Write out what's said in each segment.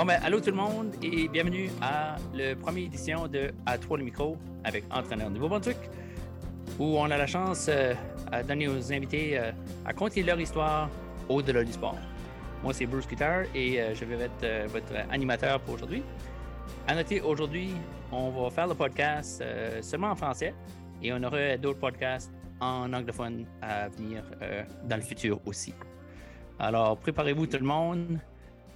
Bon, ben, allô tout le monde et bienvenue à la première édition de À toi le micro avec Entraîneur Nouveau-Brunswick, où on a la chance euh, à donner aux invités euh, à conter leur histoire au-delà du sport. Moi, c'est Bruce Guitar et euh, je vais être euh, votre animateur pour aujourd'hui. À noter, aujourd'hui, on va faire le podcast seulement en français et on aura d'autres podcasts en anglophone à venir dans le futur aussi. Alors, préparez-vous tout le monde.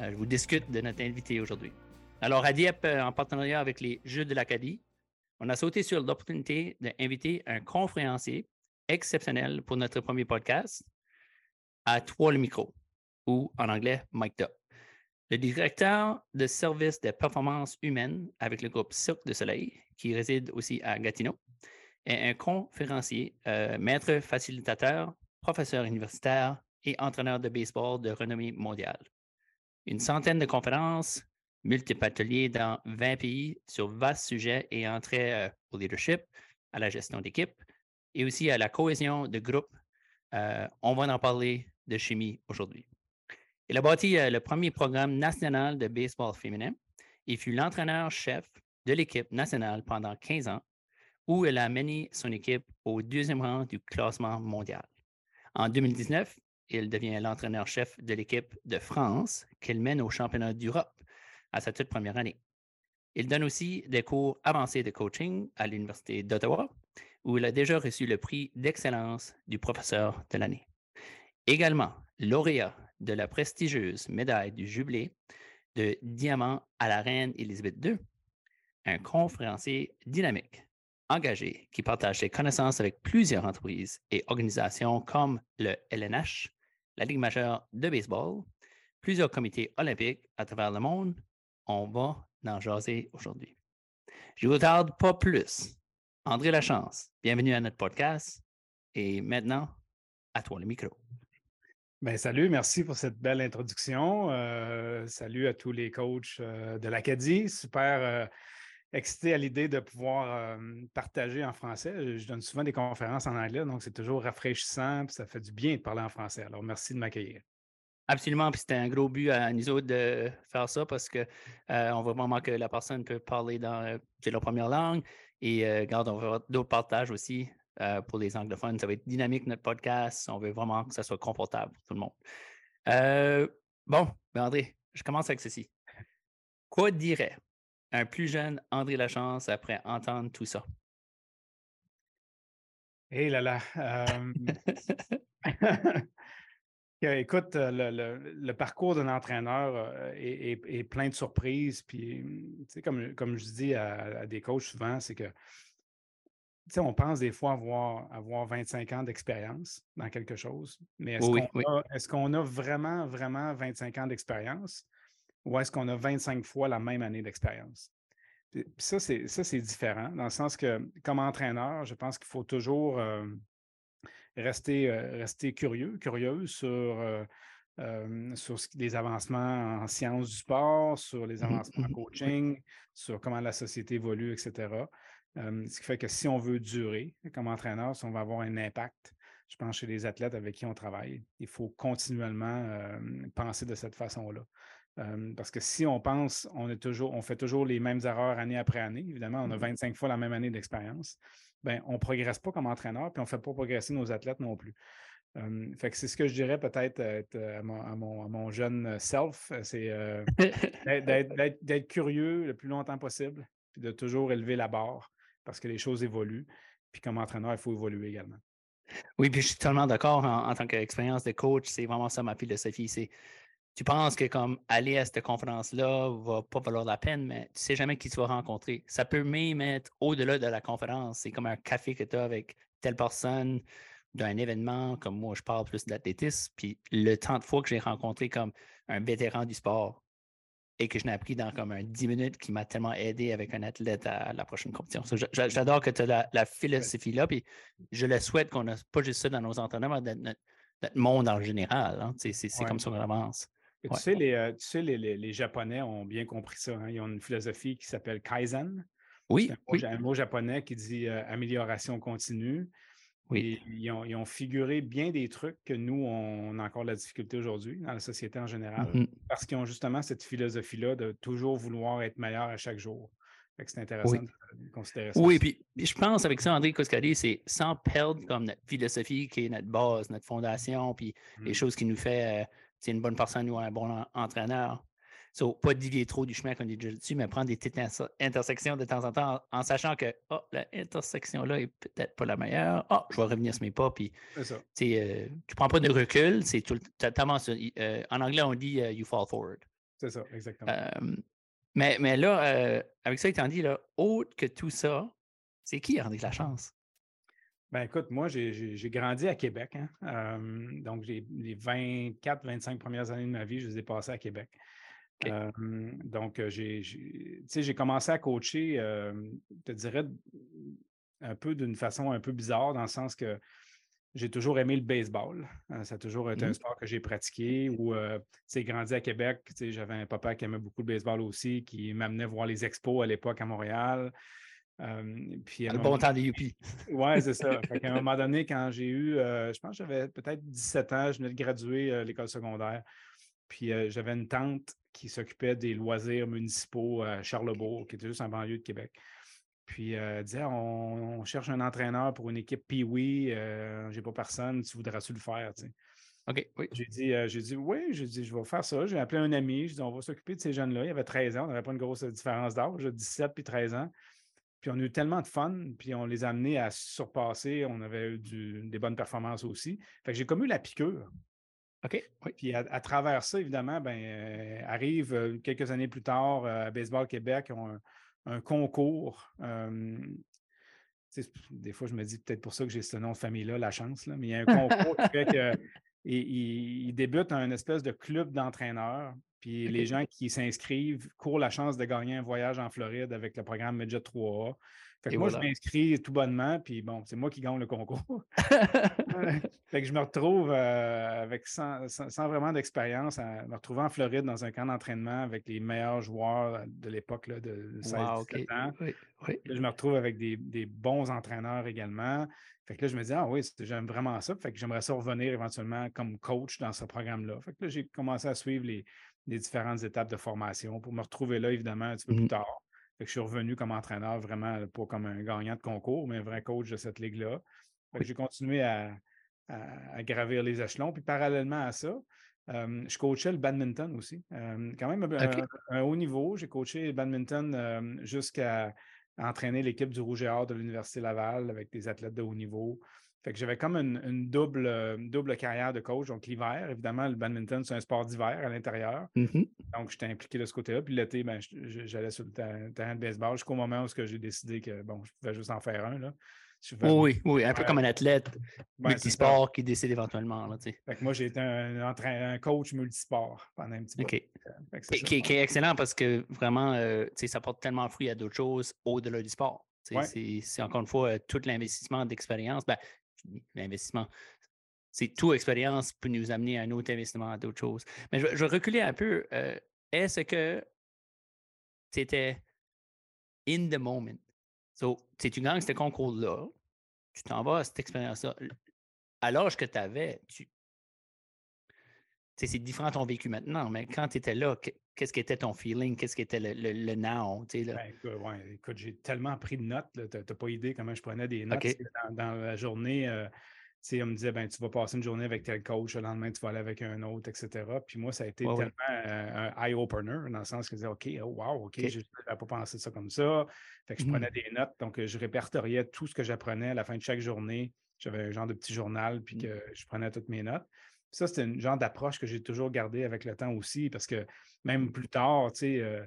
Euh, je vous discute de notre invité aujourd'hui. Alors, à Dieppe, euh, en partenariat avec les Jeux de l'Acadie, on a sauté sur l'opportunité d'inviter un conférencier exceptionnel pour notre premier podcast à Trois le micro, ou en anglais, Mike Up. Le directeur de service de performance humaine avec le groupe Cirque du Soleil, qui réside aussi à Gatineau, est un conférencier, euh, maître facilitateur, professeur universitaire et entraîneur de baseball de renommée mondiale. Une centaine de conférences, multiples ateliers dans 20 pays sur vastes sujets et entrées euh, au leadership, à la gestion d'équipe et aussi à la cohésion de groupe. Euh, on va en parler de chimie aujourd'hui. Il a bâti euh, le premier programme national de baseball féminin et fut l'entraîneur-chef de l'équipe nationale pendant 15 ans, où il a mené son équipe au deuxième rang du classement mondial. En 2019, il devient l'entraîneur-chef de l'équipe de France qu'il mène au championnat d'Europe à sa toute première année. Il donne aussi des cours avancés de coaching à l'Université d'Ottawa, où il a déjà reçu le prix d'excellence du professeur de l'année. Également, lauréat de la prestigieuse médaille du Jubilé de diamant à la reine Élisabeth II, un conférencier dynamique, engagé, qui partage ses connaissances avec plusieurs entreprises et organisations comme le LNH, la Ligue majeure de baseball, plusieurs comités olympiques à travers le monde. On va en jaser aujourd'hui. Je ne vous tarde pas plus. André Lachance, bienvenue à notre podcast. Et maintenant, à toi le micro. Ben, salut, merci pour cette belle introduction. Euh, salut à tous les coachs euh, de l'Acadie. Super euh, excité à l'idée de pouvoir partager en français. Je donne souvent des conférences en anglais, donc c'est toujours rafraîchissant, puis ça fait du bien de parler en français. Alors, merci de m'accueillir. Absolument, puis c'était un gros but à nous autres de faire ça parce que euh, veut vraiment que la personne peut parler dans leur première langue et euh, regarde, on veut avoir d'autres partages aussi euh, pour les anglophones. Ça va être dynamique notre podcast. On veut vraiment que ça soit confortable pour tout le monde. Euh, bon, ben André, je commence avec ceci. Quoi dirait un plus jeune André Lachance après entendre tout ça? Hé là là. euh, que, Écoute, le, le- le parcours d'un entraîneur est, est- est plein de surprises. Puis, sais, comme, comme je dis à, à des coachs souvent, c'est que, on pense des fois avoir, avoir 25 ans d'expérience dans quelque chose. Mais est-ce Oui, qu'on oui. a, est-ce qu'on a vraiment, vraiment 25 ans d'expérience? Ou est-ce qu'on a 25 fois la même année d'expérience? Puis ça, c'est ça, c'est différent, dans le sens que, comme entraîneur, je pense qu'il faut toujours euh, rester, euh, rester curieux, curieuse sur, euh, sur les avancements en sciences du sport, sur les Mhm, avancements en mhm. coaching, sur comment la société évolue, etc. Ce qui fait que si on veut durer comme entraîneur, si on veut avoir un impact, je pense chez les athlètes avec qui on travaille, il faut continuellement penser de cette façon-là. Euh, parce que si on pense, on, est toujours, on fait toujours les mêmes erreurs année après année, évidemment, on a Mhm. 25 fois la même année d'expérience, ben, on ne progresse pas comme entraîneur, puis on ne fait pas progresser nos athlètes non plus. Euh, fait que c'est ce que je dirais peut-être euh, être, euh, à, mon, à mon- à mon jeune self, euh, c'est euh, d'être- curieux le plus longtemps possible, puis de toujours élever la barre, parce que les choses évoluent. Puis comme entraîneur, il faut évoluer également. Oui, puis je suis totalement d'accord en, en tant qu'expérience de coach, c'est vraiment ça ma philosophie. C'est tu penses que comme aller à cette conférence-là va pas valoir la peine, mais tu sais jamais qui tu vas rencontrer. Ça peut même être au-delà de la conférence. C'est comme un café que tu as avec telle personne d'un événement, comme moi, je parle plus d'athlétisme, puis le temps de fois que j'ai rencontré comme un vétéran du sport et que je n'ai appris dans comme un 10 minutes qui m'a tellement aidé avec un athlète à la prochaine compétition. J'adore que tu as la, la philosophie-là, puis je le souhaite qu'on n'a pas juste ça dans nos entraînements, mais dans notre, notre monde en général. hein. C'est c'est- c'est Ouais. comme ça qu'on avance. Et Ouais. Tu sais, les, euh, tu sais les, les- les Japonais ont bien compris ça. hein. Ils ont une philosophie qui s'appelle Kaizen. Oui, C'est un mot, oui. ja- un mot japonais qui dit euh, amélioration continue. Oui. ils, ont, figuré bien des trucs que nous, on a encore de la difficulté aujourd'hui dans la société en général, mm-hmm. parce qu'ils ont justement cette philosophie-là de toujours vouloir être meilleur à chaque jour. C'est intéressant de considérer ça. Oui, puis je pense avec ça, André Coscari, c'est sans perdre comme notre philosophie qui est notre base, notre fondation, puis les mm. choses qui nous fait c'est une bonne personne ou un bon entraîneur. So, pas dévier trop du chemin qu'on est déjà dessus, mais prendre des petites intersections de temps en temps en, sachant que oh, l'intersection-là est peut-être pas la meilleure. oh, je vais revenir sur mes pas. Puis, euh, tu prends pas de recul. C'est tout euh, en anglais, on dit euh, you fall forward. C'est ça, exactement. mais, mais là, avec ça étant dit, là, autre que tout ça, c'est qui a la chance? Ben écoute, moi, j'ai grandi à Québec. Hein. donc, les 24-25 premières années de ma vie, je les ai passées à Québec donc, j'ai commencé à coacher, je te dirais, un peu d'une façon un peu bizarre, dans le sens que j'ai toujours aimé le baseball. Hein, ça a toujours été un mmh. sport que j'ai pratiqué ou, tu grandi à Québec. J'avais un papa qui aimait beaucoup le baseball aussi, qui m'amenait voir les expos à l'époque à Montréal. Puis le bon temps des Yuppie. Oui, c'est ça. à un moment donné, quand j'ai eu, je pense que j'avais peut-être 17 ans, je venais de graduer à l'école secondaire. Puis j'avais une tante qui s'occupait des loisirs municipaux à Charlebourg, qui était juste en banlieue de Québec. Puis elle disait on, cherche un entraîneur pour une équipe Pee-Wee, j'ai pas personne, tu voudras-tu le faire? OK, oui. J'ai dit, j'ai dit oui, j'ai dit je vais faire ça. J'ai appelé un ami, j'ai dit on va s'occuper de ces jeunes-là. Il y avait 13 ans, on n'avait pas une grosse différence d'âge, 17 puis 13 ans. Puis on a eu tellement de fun, puis on les a amenés à surpasser. On avait eu des bonnes performances aussi. Fait que j'ai comme eu la piqûre. OK. Puis à, travers ça, évidemment, ben, euh, arrive euh, quelques années plus tard euh, à Baseball Québec, un, concours. des fois, je me dis peut-être pour ça que j'ai ce nom de famille-là, la chance, là, mais il y a un concours qui fait que il, débute un espèce de club d'entraîneurs. Puis les gens qui s'inscrivent courent la chance de gagner un voyage en Floride avec le programme Midget 3A. Fait que moi, je m'inscris tout bonnement, puis bon, c'est moi qui gagne le concours. fait que je me retrouve euh, avec sans, vraiment d'expérience, à me retrouver en Floride dans un camp d'entraînement avec les meilleurs joueurs de l'époque de 16 ans. je me retrouve avec des, bons entraîneurs également. Fait que là, je me dis, ah oui, j'aime vraiment ça. Fait que j'aimerais ça revenir éventuellement comme coach dans ce programme-là. Fait que là, j'ai commencé à suivre les, différentes étapes de formation pour me retrouver là, évidemment, un petit peu plus mmh tard je suis revenu comme entraîneur, vraiment pas comme un gagnant de concours, mais un vrai coach de cette ligue-là. J'ai continué à, gravir les échelons. Puis parallèlement à ça, je coachais le badminton aussi. quand même un, haut niveau. J'ai coaché le badminton jusqu'à entraîner l'équipe du Rouge et Or de l'Université Laval avec des athlètes de haut niveau. Fait que j'avais comme une, double, double carrière de coach. Donc, l'hiver, évidemment, le badminton, c'est un sport d'hiver à l'intérieur. Mmh Donc, j'étais impliqué de ce côté-là. Puis l'été, ben, j'allais sur le terrain de baseball jusqu'au moment où j'ai décidé que bon, je pouvais juste en faire un. Là. oui, oui, un peu comme un athlète multisport qui décide éventuellement. Là, fait que moi, j'ai été un, un, coach multisport pendant un petit peu. Qui, est excellent parce que vraiment, euh, ça porte tellement fruit à d'autres choses au-delà du sport. C'est encore une fois euh, tout l'investissement d'expérience. Ben, l'investissement. C'est tout expérience peut nous amener à un autre investissement, à d'autres choses. Mais je, vais reculer un peu. Euh, est-ce que tu étais in the moment? So, tu gagnes ce concours-là, tu t'en vas à cette expérience-là. À l'âge que tu avais, tu, c'est différent ton vécu maintenant, mais quand tu étais là, qu'est-ce qui était ton feeling? Qu'est-ce qui était le, le, now? Ben, écoute, j'ai tellement pris de notes. Tu n'as pas idée comment je prenais des notes. Dans, la journée, euh, on me disait ben, tu vas passer une journée avec tel coach, le lendemain, tu vas aller avec un autre, etc. Puis moi, ça a été tellement euh, un eye-opener, dans le sens que je disais OK, oh, wow, OK, je n'avais pas pensé ça comme ça. Fait que je prenais mmh. des notes, donc je répertoriais tout ce que j'apprenais à la fin de chaque journée. J'avais un genre de petit journal, puis mmh. que je prenais toutes mes notes. Ça, c'est un genre d'approche que j'ai toujours gardé avec le temps aussi, parce que même plus tard, tu sais, euh,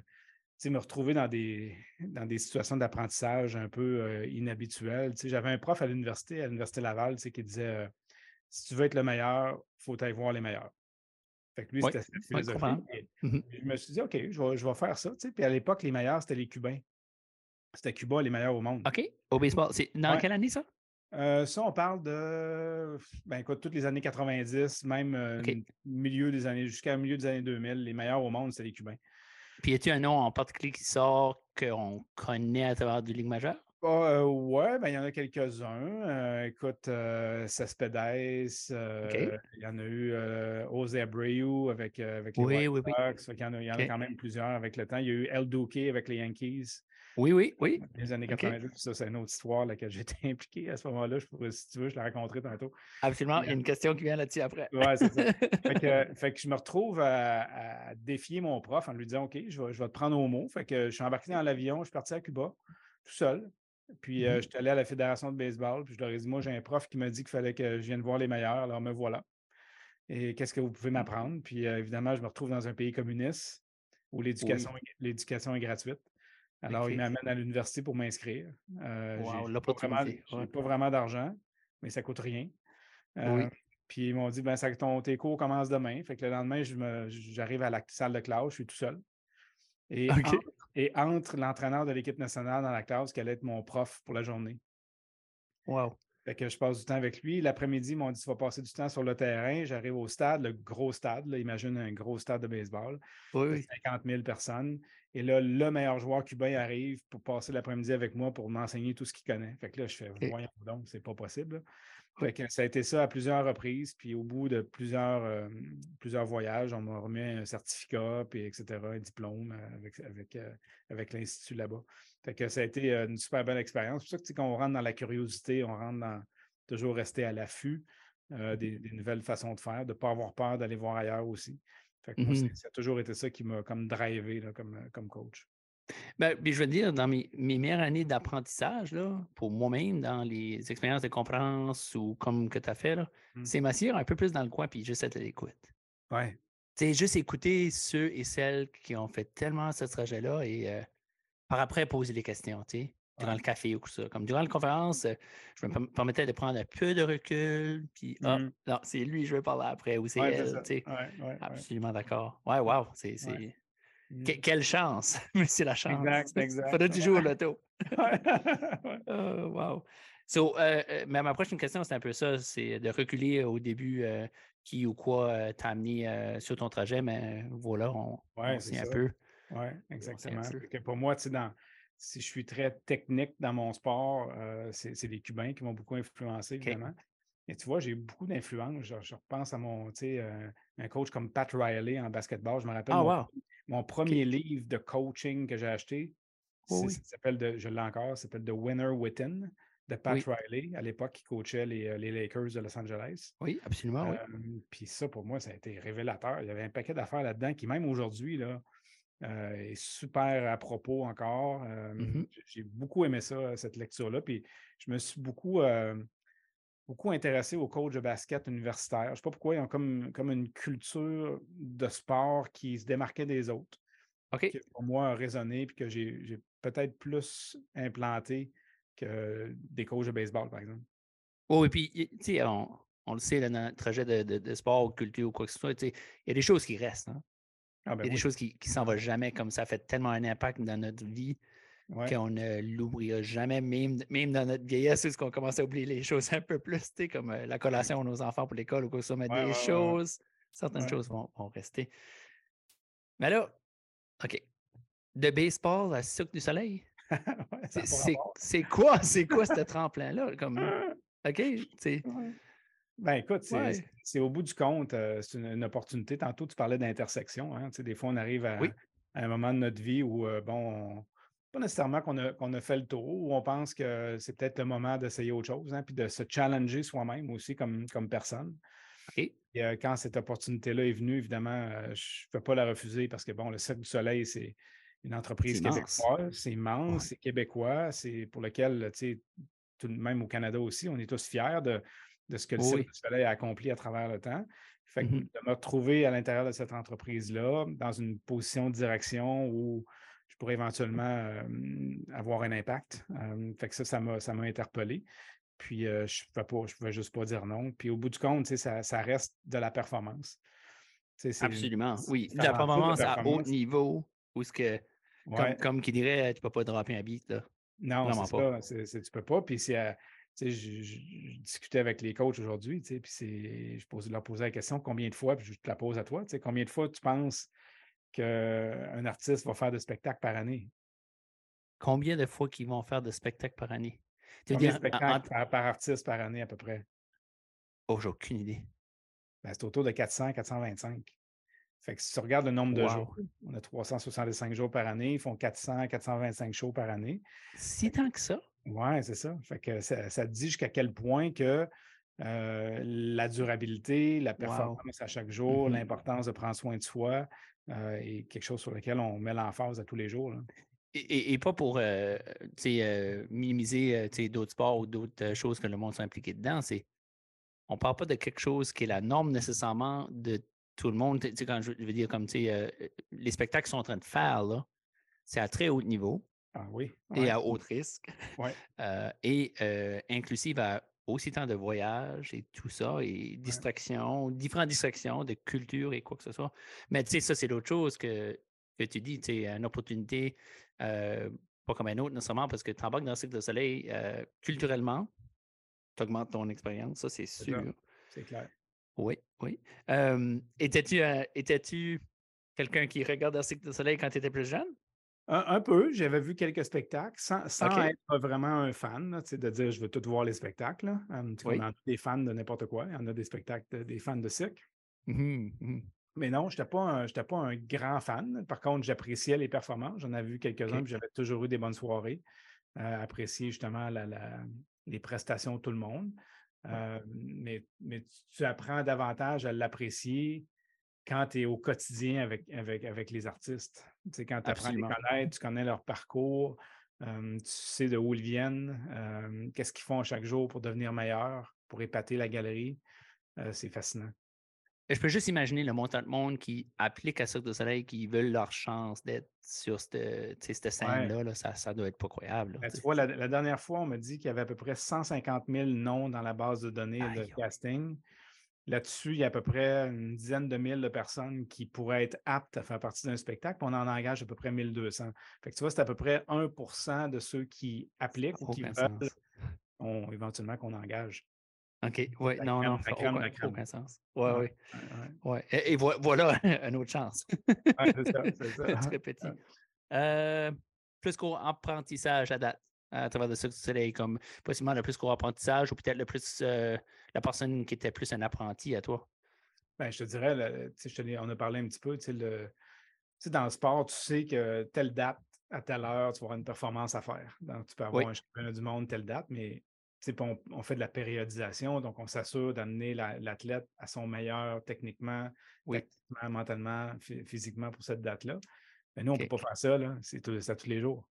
me retrouver dans des, dans des situations d'apprentissage un peu euh, inhabituelles. J'avais un prof à l'université, à l'Université Laval, qui disait euh, si tu veux être le meilleur, il faut aller voir les meilleurs. Fait que lui, c'était cette philosophie. Mmh je me suis dit, OK, je vais, je vais faire ça. Puis à l'époque, les meilleurs, c'était les Cubains. C'était Cuba les meilleurs au monde. OK. Au baseball. C'est dans quelle année ça? Euh, ça, on parle de, ben écoute, toutes les années 90, même euh, milieu des années, jusqu'à milieu des années 2000, les meilleurs au monde, c'est les Cubains. Puis, y a-t-il un nom en particulier qui sort qu'on connaît à travers du Ligue majeure? Ah, ouais, ben, il y en a quelques-uns. écoute, Cespedes, il y en a eu Jose Abreu avec, avec les Oui, White oui. Sox. il y en a, il y en a quand même plusieurs avec le temps. Il y a eu El Duque avec les Yankees. Oui, oui, oui. Les années OK. 90, ça, c'est une autre histoire à laquelle j'étais impliqué à ce moment-là. Je pourrais, si tu veux, je la raconterai tantôt. Absolument. Il y a une question qui vient là-dessus après. Ouais, c'est ça. Fait que, fait que je me retrouve à, à défier mon prof en lui disant OK, je vais, je vais te prendre au mot. Fait que je suis embarqué dans l'avion, je suis parti à Cuba tout seul. Puis euh, Mhm. je suis allé à la Fédération de baseball, puis je leur ai dit Moi, j'ai un prof qui m'a dit qu'il fallait que je vienne voir les meilleurs, alors me voilà. Et qu'est-ce que vous pouvez m'apprendre? Puis euh, évidemment, je me retrouve dans un pays communiste où l'éducation est gratuite. Alors, OK. il m'amène à l'université pour m'inscrire. Euh, Wow, j'ai pas vraiment- ouais. pas vraiment d'argent, mais ça coûte rien. Oui. Euh, puis ils m'ont dit, ben, ça, ton, tes cours commencent demain. Fait que le lendemain, j'arrive à la salle de classe, je suis tout seul. Et, entre, et entre l'entraîneur de l'équipe nationale dans la classe, qui allait être mon prof pour la journée. Wow. Fait que je passe du temps avec lui. L'après-midi, ils m'ont dit, tu vas passer du temps sur le terrain. J'arrive au stade, le gros stade. là, imagine un gros stade de baseball. Oui, de oui. 50 000 personnes. Et là, le meilleur joueur cubain arrive pour passer l'après-midi avec moi pour m'enseigner tout ce qu'il connaît. Fait que là, je fais, voyons donc, c'est pas possible. Fait que ça a été ça à plusieurs reprises. Puis au bout de plusieurs, euh, plusieurs voyages, on m'a remis un certificat, puis etc., un diplôme avec, avec, euh, avec l'Institut là-bas. Fait que ça a été une super belle expérience. C'est pour ça que tu sais, quand on rentre dans la curiosité, on rentre dans toujours rester à l'affût euh, des, des nouvelles façons de faire, de ne pas avoir peur d'aller voir ailleurs aussi. Fait que moi, c'est- ça a toujours été ça qui m'a comme drivé là, comme, comme coach. Ben, puis je veux dire, dans mes, mes meilleures années d'apprentissage, là, pour moi-même, dans les expériences de conférence ou comme que tu as fait, là, Mm. c'est m'asseoir un peu plus dans le coin puis juste être à l'écoute. Ouais. Sais, juste écouter ceux et celles qui ont fait tellement ce trajet-là et euh, par après poser des questions, tu sais, durant Ouais. le café ou tout ça. Comme durant la conférence, euh, je me perm- permettais de prendre un peu de recul, puis ah, Mm. non, c'est lui, je veux parler après, ou c'est Ouais, c'est elle, tu sais. Ouais. Absolument d'accord. Ouais, wow, c'est. Mm. que- quelle chance! Mais c'est la chance. Exact, exact. Faudrait du jour au loto. Ouais. Ouais. Oh, wow. So, euh, euh, mais ma prochaine question, c'est un peu ça, c'est de reculer au début euh, qui ou quoi euh, t'a amené sur ton trajet, mais voilà, on, Ouais, on sait un peu. Oui, exactement. peu. Que pour moi, tu sais, dans, si je suis très technique dans mon sport, c'est les Cubains qui m'ont beaucoup influencé, évidemment. Et tu vois, j'ai beaucoup d'influence. Je, je repense à mon, tu sais, un coach comme Pat Riley en basketball. Je me rappelle Ah, mon, wow. Mon premier livre de coaching que j'ai acheté. Oui. ça s'appelle, de- je l'ai encore, ça s'appelle The Winner Within de Pat Oui. Riley, à l'époque, qui coachait les, euh, les Lakers de Los Angeles. Oui, absolument, oui. Puis ça, pour moi, ça a été révélateur. Il y avait un paquet d'affaires là-dedans qui, même aujourd'hui, là, euh, est super à propos encore. Euh, j- J'ai beaucoup aimé ça, cette lecture-là. Puis je me suis beaucoup, euh, beaucoup intéressé aux coachs de basket universitaires. Je ne sais pas pourquoi ils ont comme, comme une culture de sport qui se démarquait des autres, OK. qui pour moi a résonné, puis que j'ai j'ai peut-être plus implanté que des coachs de baseball, par exemple. Oh, et puis, tu sais, on, on le sait, là, dans le trajet de, de- de sport ou de culture ou quoi que ce soit, tu sais, il y a des choses qui restent. hein. Ah, ben Il y a des oui. choses qui ne s'en vont jamais, comme ça fait tellement un impact dans notre vie Ouais. qu'on ne l'oubliera jamais, même, même dans notre vieillesse, où on commence à oublier les choses un peu plus, comme euh, la collation à nos enfants pour l'école ou quoi que ce soit, mais Ouais, des ouais, choses, certaines choses vont, vont rester. Mais là, OK. De baseball à Cirque du Soleil, ça c'est- c'est c'est quoi, c'est quoi ce tremplin-là? Comme, OK, tu. Ben écoute, c'est Ouais. c'est- c'est au bout du compte, euh, c'est une, une opportunité. Tantôt, tu parlais d'intersection. Hein, des fois, on arrive à, Oui. à un moment de notre vie où, euh, bon, on- pas nécessairement qu'on a, qu'on a fait le tour, où on pense que c'est peut-être le moment d'essayer autre chose, hein, puis de se challenger soi-même aussi comme, comme personne. Et euh, quand cette opportunité-là est venue, évidemment, euh, je ne peux pas la refuser parce que, bon, le Cirque du Soleil, c'est une entreprise québécoise, c'est immense, Ouais. c'est québécois, c'est pour lequel, tu sais, tout de même au Canada aussi, on est tous fiers de, de ce que le Oui, Cirque du Soleil a accompli à travers le temps. Fait que Mhm. de me retrouver à l'intérieur de cette entreprise-là, dans une position de direction où je pourrais éventuellement avoir un impact. Fait que ça, ça m'a, ça m'a interpellé. Puis je ne pouvais, juste pas dire non. Puis au bout du compte, ça, ça reste de la performance. C'est- absolument. Oui, la de performance à haut niveau, où ce que, comme, Ouais. comme qui dirait, tu peux pas dropper un beat, là. Non, Vraiment c'est pas. ça. c'est- tu peux pas. Puis c'est, euh, tu sais, je, je- je discutais avec les coachs aujourd'hui, tu sais, puis c'est, je pose, leur posais la question combien de fois, puis je te la pose à toi, tu sais, combien de fois tu penses qu'un artiste va faire de spectacles par année? combien de fois qu'ils vont faire de spectacles par année? Combien de spectacles par, artiste par année à peu près? Oh, j'ai aucune idée. Ben, c'est autour de 400, 425. Fait que si tu regardes le nombre de jours, on a 365 jours par année, ils font 400, 425 shows par année. Si tant que ça? Oui, c'est ça. Fait que ça, te dit jusqu'à quel point que euh, la durabilité, la performance à chaque jour, mm-hmm. l'importance de prendre soin de soi euh, est quelque chose sur lequel on met l'emphase à tous les jours. Et, pas pour euh, minimiser d'autres sports ou d'autres choses que le monde soit impliqué dedans. C'est, on ne parle pas de quelque chose qui est la norme nécessairement de tout le monde. Quand je veux dire, comme les spectacles qu'ils sont en train de faire, là, c'est à très haut niveau. Ah oui. Et à haut risque. et inclusive à aussi tant de voyages et tout ça, et distractions, différentes distractions de culture et quoi que ce soit. Mais tu sais, ça, c'est d'autres chose que, que tu dis, tu sais, une opportunité, euh, pas comme un autre nécessairement, parce que tu embarques dans le cycle de soleil euh, culturellement, tu augmentes ton expérience, ça, c'est sûr. C'est clair. Oui, oui. Euh, étais-tu, étais-tu quelqu'un qui regarde le cycle de soleil quand tu étais plus jeune? Un, peu, j'avais vu quelques spectacles sans, être vraiment un fan, de dire je veux tout voir les spectacles. Hum, on a des fans de n'importe quoi. Il y en a des spectacles, des fans de cirque. Mmh mmh Mais non, je n'étais pas, pas, un grand fan. Par contre, j'appréciais les performances. J'en avais vu quelques-uns, j'avais toujours eu des bonnes soirées. Euh, apprécier justement les prestations de tout le monde. Euh, mais, mais, tu apprends davantage à l'apprécier quand tu es au quotidien avec, avec, avec les artistes. Quand tu apprends à les connaître, tu connais leur parcours, tu sais de où ils viennent, qu'est-ce qu'ils font chaque jour pour devenir meilleurs, pour épater la galerie. c'est fascinant. Je peux juste imaginer le montant de monde qui applique à Cirque du Soleil, qui veulent leur chance d'être sur cette, cette scène-là. ça, ça doit être pas croyable. Ben, tu vois, la, dernière fois, on m'a dit qu'il y avait à peu près 150 000 noms dans la base de données de casting. Là-dessus, il y a à peu près une dizaine de mille de personnes qui pourraient être aptes à faire partie d'un spectacle. On en engage à peu près 1200. Fait que tu vois, c'est à peu près 1% de ceux qui appliquent ou qui veulent éventuellement qu'on engage. OK, oui, non, non, ça n'a aucun, sens. Oui, oui. Ouais, Et, voilà une autre chance. c'est ça, c'est ça. Très petit. Euh, plus qu'au apprentissage à date à travers de ça du soleil, comme possiblement le plus gros apprentissage ou peut-être le plus euh, la personne qui était plus un apprenti à toi? Ben, je te dirais, je on a parlé un petit peu, le, dans le sport, tu sais que telle date, à telle heure, tu vas avoir une performance à faire. Donc, tu peux avoir un championnat du monde telle date, mais on, on, fait de la périodisation, donc on s'assure d'amener l'athlète à son meilleur techniquement, mentalement, physiquement pour cette date-là. Mais nous, on ne peut pas faire ça, c'est tous les jours.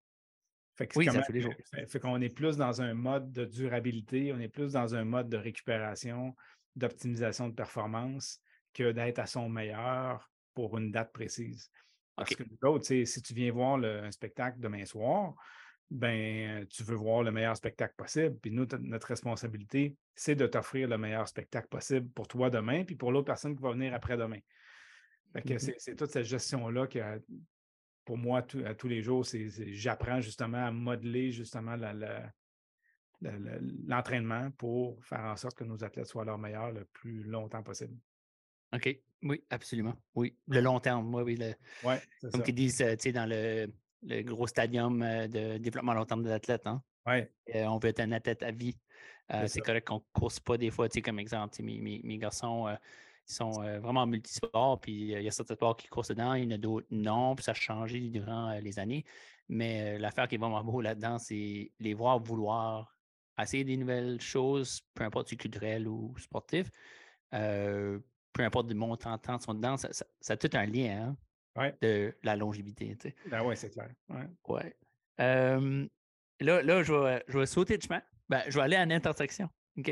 Fait oui, ça tous les jours. Fait qu'on est plus dans un mode de durabilité, on est plus dans un mode de récupération, d'optimisation de performance que d'être à son meilleur pour une date précise. Parce que l'autre, si tu viens voir un spectacle demain soir, ben, tu veux voir le meilleur spectacle possible. Puis nous, notre responsabilité, c'est de t'offrir le meilleur spectacle possible pour toi demain, puis pour l'autre personne qui va venir après-demain. Mm-hmm. c'est toute cette gestion-là qui a pour moi, à tous les jours, c'est, j'apprends justement à modeler justement l'entraînement pour faire en sorte que nos athlètes soient leur meilleur le plus longtemps possible. OK. Oui, absolument. Oui. Le long terme, oui, oui. Le, ouais, comme ils disent, euh, tu sais, dans le, gros stadium euh, de développement long terme de l'athlète, hein? Ouais. Euh, on veut être un athlète à vie. c'est correct qu'on ne course pas des fois, tu sais, comme exemple, mes, mes, garçons, ils sont euh, vraiment multisports, puis euh, il y a certains sports qui courent dedans, il y en a d'autres non, puis ça a changé durant euh, les années. Mais l'affaire qui est vraiment beau là-dedans, c'est les voir vouloir essayer des nouvelles choses, peu importe si culturel ou sportif, peu importe du montant de temps sont dedans, ça, a tout un lien hein, de la longévité. Tu Ben oui, c'est clair. Ouais. là, là je, vais, je vais sauter de chemin. Ben, je vais aller à une intersection. OK?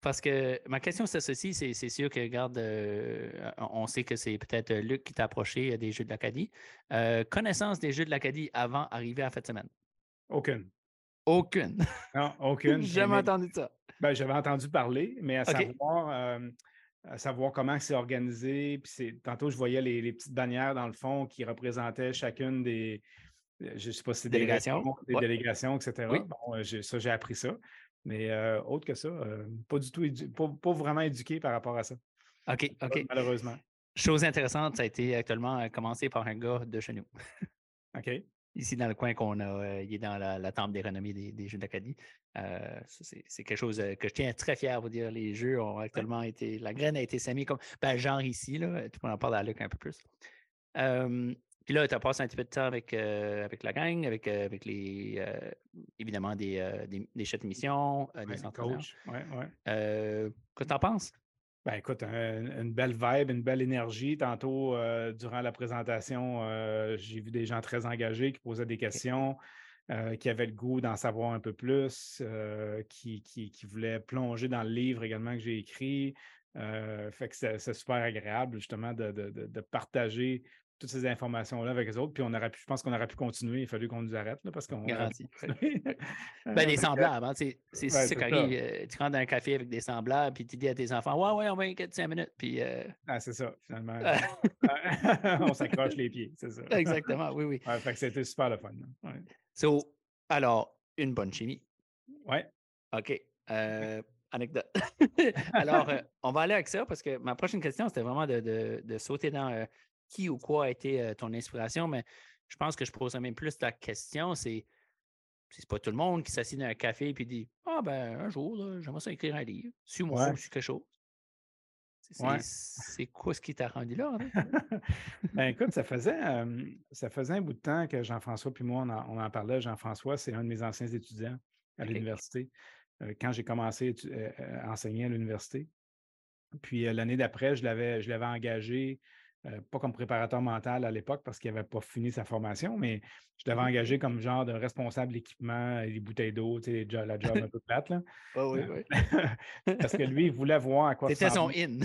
Parce que ma question, c'est ceci, c'est sûr que, regarde, euh, on sait que c'est peut-être Luc qui t'a approché des Jeux de l'Acadie. Euh, connaissance des Jeux de l'Acadie avant d'arriver à cette semaine? Aucune. Aucune? Non, aucune. jamais entendu ça. Ben, J'avais entendu parler, mais à savoir... Euh, à savoir comment c'est organisé. Puis tantôt, je voyais les, petites bannières dans le fond qui représentaient chacune des, je sais pas si des délégations, des délégations, etc. Bon, ça, j'ai appris ça. Mais autre que ça, pas du tout, pas, vraiment éduqué par rapport à ça. OK, OK. Malheureusement. Chose intéressante, ça a été actuellement commencé par un gars de chez nous. OK. ici dans le coin qu'on a, il est dans la, temple des renommées des, jeux d'Acadie. c'est quelque chose que je tiens très fier à vous dire. Les jeux ont actuellement été. La graine a été semée comme. Ben, genre ici, là. Tu peux en parler à Luc un peu plus. Puis là, tu as passé un petit peu de temps avec, avec la gang, avec, avec les évidemment des, des, chefs de mission, des coachs. Ouais, ouais. Qu'est-ce que tu en penses? Ben écoute, une belle vibe, une belle énergie. Tantôt, euh, durant la présentation, euh, j'ai vu des gens très engagés qui posaient des questions, euh, qui avaient le goût d'en savoir un peu plus, qui, qui, voulaient plonger dans le livre également que j'ai écrit. fait que c'est super agréable justement de, de partager toutes ces informations-là avec les autres. Puis on aurait pu, je pense qu'on aurait pu continuer. Il a fallu qu'on nous arrête là, parce qu'on. Garanti. ben, des semblables. Hein, c'est ça qui arrive. Euh, tu rentres dans un café avec des semblables, puis tu dis à tes enfants Ouais, ouais, on va inquiéter cinq minutes. Puis, euh, Ah, c'est ça, finalement. on s'accroche les pieds, c'est ça. Exactement, oui, oui. fait que c'était super le fun. Ouais. So, alors, une bonne chimie. Oui. OK. Euh, anecdote. alors, on va aller avec ça parce que ma prochaine question, c'était vraiment de, de, de sauter dans qui ou quoi a été ton inspiration, mais je pense que je poserais même plus la question, c'est c'est pas tout le monde qui s'assied dans un café et dit Ah ben un jour, j'aimerais ça écrire un livre, sur moi ou sur quelque chose. C'est quoi ce qui t'a rendu là? ben écoute, ça faisait, ça faisait un bout de temps que Jean-François puis moi, on en, parlait. Jean-François, c'est un de mes anciens étudiants à l'université. quand j'ai commencé à enseigner à l'université. Puis l'année d'après, je l'avais engagé euh, pas comme préparateur mental à l'époque parce qu'il n'avait pas fini sa formation, mais je l'avais engagé comme genre de responsable d'équipement, les bouteilles d'eau, tu sais, la job un peu plate. Là. oui, oui. parce que lui, il voulait voir à quoi C'était son in.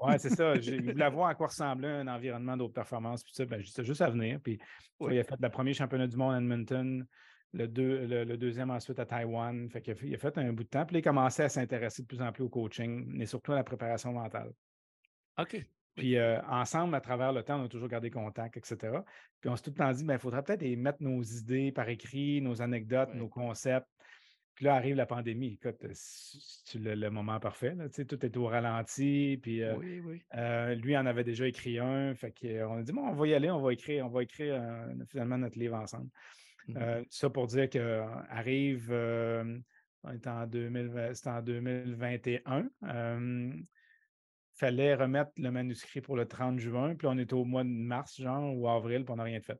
oui, c'est ça. Il voulait voir à quoi ressemblait un environnement d'autres performances. Puis ça, ben, juste à venir. Puis il a fait le premier championnat du monde à Edmonton. Le, le, deuxième ensuite à Taïwan. Fait il, a fait, il a fait un bout de temps. Puis il a commencé à s'intéresser de plus en plus au coaching, mais surtout à la préparation mentale. OK. Puis ensemble, à travers le temps, on a toujours gardé contact, etc. Puis on s'est tout le temps dit, il ben, faudrait peut-être mettre nos idées par écrit, nos anecdotes, nos concepts. Puis là arrive la pandémie. Écoute, c'est le, moment parfait. Là, tout est au ralenti. Puis lui en avait déjà écrit un. Fait qu'on a dit, bon, on va y aller, on va écrire, on va écrire finalement notre livre ensemble. Mmh ça pour dire qu'arrive, on est en, 2020, en 2021 fallait remettre le manuscrit pour le 30 juin, puis on était au mois de mars, genre, ou avril, puis on n'a rien fait.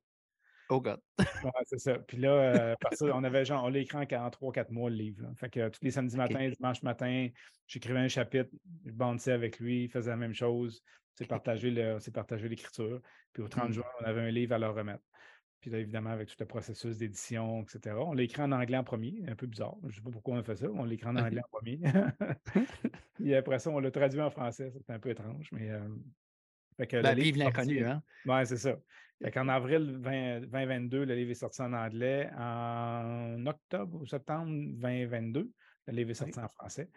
Oh God. c'est ça. Puis là, euh, on avait genre, on l'a écrit en 43-4 mois le livre. Fait que tous les samedis matins, dimanche matin, j'écrivais un chapitre, je bandais avec lui, il faisait la même chose. C'est partagé l'écriture. Puis au 30 mmh. juin, on avait un livre à leur remettre. Puis là, évidemment, avec tout le processus d'édition, etc. On l'a écrit en anglais en premier, un peu bizarre. Je ne sais pas pourquoi on a fait ça. On l'a écrit en anglais en premier. Et après ça, on l'a traduit en français. C'était un peu étrange, mais. Euh, fait que ben, livre l'inconnu, hein? Oui, c'est ça. Fait qu'en avril 2022, le livre est sorti en anglais. En octobre ou septembre 2022, le livre est sorti en français.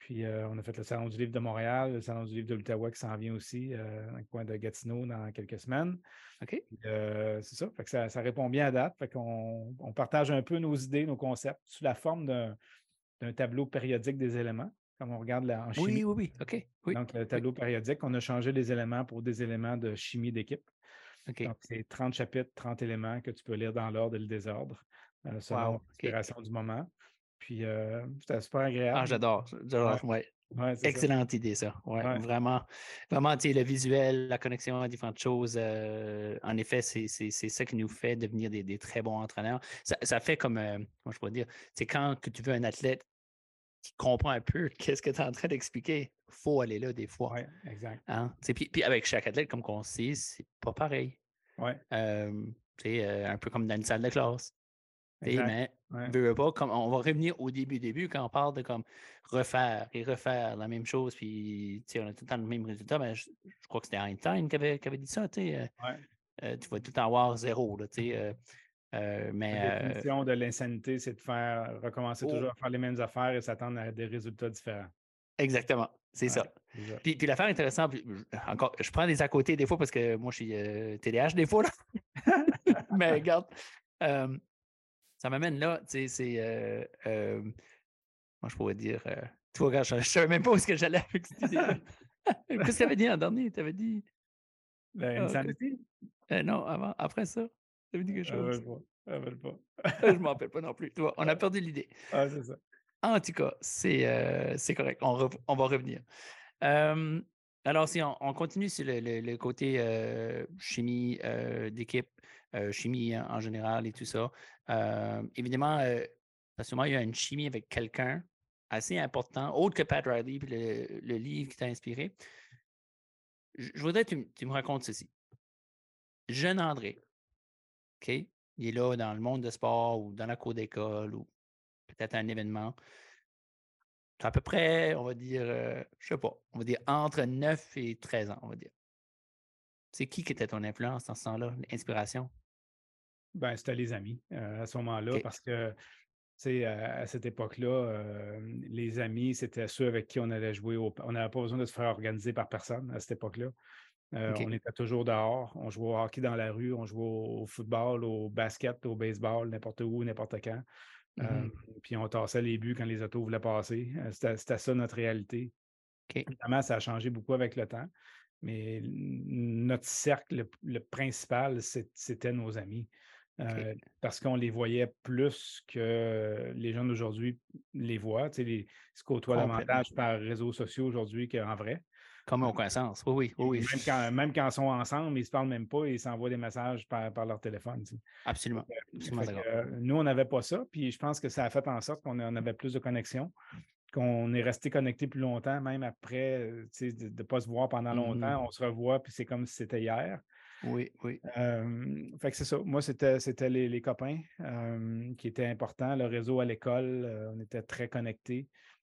Puis euh, on a fait le Salon du livre de Montréal, le Salon du livre de l'Ottawa qui s'en vient aussi, euh, dans le coin de Gatineau dans quelques semaines. OK. Euh, c'est ça. Fait que ça, répond bien à date. Fait qu'on on partage un peu nos idées, nos concepts sous la forme d'un tableau périodique des éléments, comme on regarde là, en chimie. Oui, oui, oui. OK. Donc, le tableau périodique, on a changé les éléments pour des éléments de chimie d'équipe. OK. Donc, c'est 30 chapitres, 30 éléments que tu peux lire dans l'ordre et le désordre, selon l'inspiration du moment. Puis euh, c'était super agréable. Ah, j'adore. J'adore. Ouais. Excellente idée, ça. Ouais, Vraiment, vraiment le visuel, la connexion à différentes choses. Euh, en effet, c'est ça qui nous fait devenir des, très bons entraîneurs. Ça, fait comme, euh, comment je pourrais dire, c'est quand que tu veux un athlète qui comprend un peu qu'est-ce que tu es en train d'expliquer, il faut aller là des fois. Oui, exact. Hein? Puis, puis, avec chaque athlète, comme on sait, c'est pas pareil. Oui. c'est un peu comme dans une salle de classe. Mais pas, comme, on va revenir au début, début, quand on parle de comme refaire et refaire la même chose, puis on a tout le temps le même résultat. Mais je, crois que c'était Einstein qui avait, qui avait dit ça. Euh, euh, tu vas tout le temps avoir zéro. Là, euh, euh, mais, la définition de l'insanité, c'est de faire recommencer toujours oh. à faire les mêmes affaires et s'attendre à des résultats différents. Exactement, c'est ça. Puis, puis l'affaire intéressante, encore, je prends des à côté des fois parce que moi, je suis TDAH des fois. Là. mais regarde, ça m'amène là, tu sais, c'est. Euh, euh, moi, je pourrais dire. Euh, tu vois, je ne savais même pas où est-ce que j'allais avec cette idée Qu'est-ce que tu avais dit en dernier? Tu avais dit. L'insanité? Ah, non, avant, après ça. Tu avais dit quelque chose. Je rappelle pas. je ne m'en rappelle pas non plus. on a perdu l'idée. Ah, c'est ça. En tout cas, c'est correct. On, on, va revenir. alors, si on, continue sur le, côté chimie d'équipe, chimie en, général et tout ça, évidemment, parce que moi, il y a une chimie avec quelqu'un assez important, autre que Pat Riley, le, le livre qui t'a inspiré. Je, voudrais que tu, me racontes ceci. Jeune André, OK? Il est là dans le monde de sport ou dans la cour d'école ou peut-être un événement. À peu près, on va dire, je je sais pas, on va dire entre 9 et 13 ans, on va dire. C'est qui qui était ton influence dans ce temps-là, l'inspiration? Ben, c'était les amis à ce moment-là parce que à cette époque-là, les amis, c'était ceux avec qui on allait jouer. On n'avait pas besoin de se faire organiser par personne à cette époque-là. On était toujours dehors. On jouait au hockey dans la rue, on jouait au, football, au basket, au baseball, n'importe où, n'importe quand. Mmh puis on tassait les buts quand les autos voulaient passer. C'était ça notre réalité. Évidemment, ça a changé beaucoup avec le temps. Mais notre cercle, le principal, c'était nos amis. Euh, parce qu'on les voyait plus que les gens d'aujourd'hui les voient. Tu sais, les, se côtoient davantage par réseaux sociaux aujourd'hui qu'en vrai. Comme on connaissance, oui, oui. oui. Même, quand, même quand ils sont ensemble, ils ne se parlent même pas, ils s'envoient des messages par, leur téléphone. Absolument. Euh, nous, on n'avait pas ça, puis je pense que ça a fait en sorte qu'on avait plus de connexion, qu'on est resté connecté plus longtemps, même après, euh, de ne pas se voir pendant mmh longtemps. On se revoit, puis c'est comme si c'était hier. Oui, oui. fait que c'est ça. Moi, c'était, c'était les, copains qui étaient importants. Le réseau à l'école, euh, on était très connectés.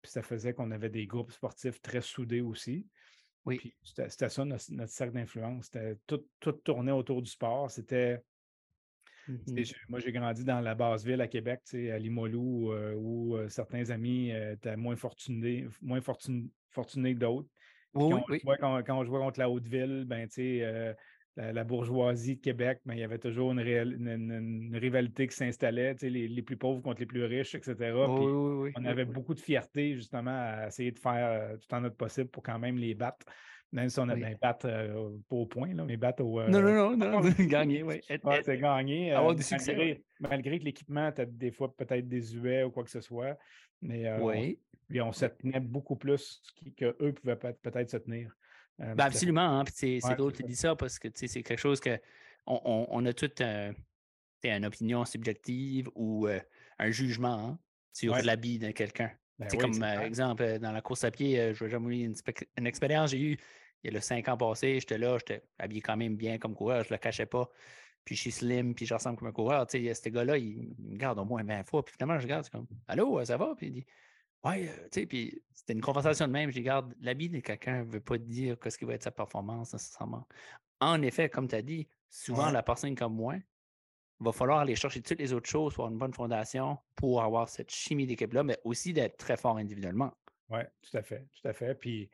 Puis ça faisait qu'on avait des groupes sportifs très soudés aussi. Oui. Puis c'était, ça notre, cercle d'influence. C'était tout, tout tournait autour du sport. C'était. Mmh moi, j'ai grandi dans la basse ville à Québec, à Limoilou, euh, où euh, certains amis étaient moins fortunés, moins fortunés que d'autres. Oui, quand, on jouait contre la Haute-Ville, ben, tu sais, la, bourgeoisie de Québec, mais il y avait toujours une, rivalité qui s'installait, les, plus pauvres contre les plus riches, etc. on avait beaucoup de fierté justement à essayer de faire euh, tout en notre possible pour quand même les battre. Même si on a bien battre euh, pas au point, là, mais battre au. non, non, non, non, gagner, oui. c'est gagner. Avoir du succès. Malgré, que l'équipement était des fois peut-être désuet ou quoi que ce soit. Mais oui. on, on se tenait beaucoup plus qu'eux pouvaient peut-être se tenir. Euh, ben, absolument. Hein, c'est drôle que tu dis ça parce que c'est quelque chose que on, on, a toute euh, une opinion subjective ou euh, un jugement hein, sur l'habit de quelqu'un. Ben c'est comme exemple, dans la course à pied, je vais jamais oublier une, expérience j'ai eue il y a le cinq ans passé, j'étais là, j'étais habillé quand même bien comme coureur, je ne le cachais pas. Puis je suis slim, puis je ressemble comme un coureur. Tu sais, ce gars-là, il, me garde au moins 20 fois. Puis finalement, je regarde, c'est comme Allô, ça va? Puis il dit Ouais, euh, tu sais, puis c'était une conversation de même. Je regarde, l'habit de quelqu'un ne veut pas dire ce qui va être sa performance nécessairement. En effet, comme tu as dit, souvent la personne comme moi, va falloir aller chercher toutes les autres choses pour avoir une bonne fondation pour avoir cette chimie d'équipe-là, mais aussi d'être très fort individuellement. Oui, tout à fait, tout à fait. Puis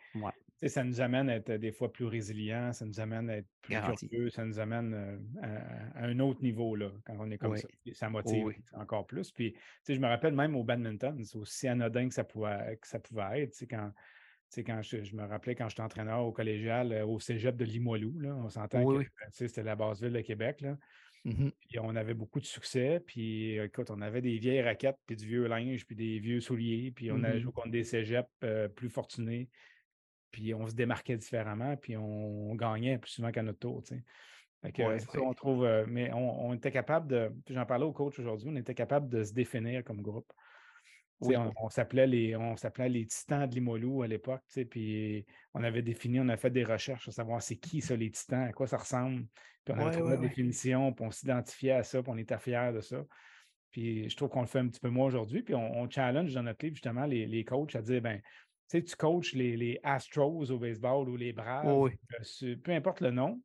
ça nous amène à être des fois plus résilients, ça nous amène à être plus curieux, ça nous amène euh, à, un autre niveau là, quand on est comme ça. Ça motive encore plus. Puis je me rappelle même au badminton, c'est aussi anodin que ça pouvait, que ça pouvait être. Quand, quand je, me rappelais quand j'étais entraîneur au collégial, euh, au cégep de Limoilou, là, on s'entend que c'était la base ville de Québec. Là. Mmh puis on avait beaucoup de succès. Puis écoute, on avait des vieilles raquettes, puis du vieux linge, puis des vieux souliers. Puis on mmh a joué contre des cégeps euh, plus fortunés puis on se démarquait différemment, puis on, gagnait plus souvent qu'à notre tour. on trouve, euh, mais on, était capable de, j'en parlais au coach aujourd'hui, on était capable de se définir comme groupe. On, s'appelait les, on s'appelait les titans de Limolou à l'époque, puis on avait défini, on a fait des recherches à savoir c'est qui ça, les titans, à quoi ça ressemble. Puis on avait trouvé la définition, puis on s'identifiait à ça, puis on était fiers de ça. Puis je trouve qu'on le fait un petit peu moins aujourd'hui. Puis on, challenge dans notre livre justement les, les coachs à dire ben tu sais, tu coaches les, Astros au baseball ou les Braves, peu importe le nom,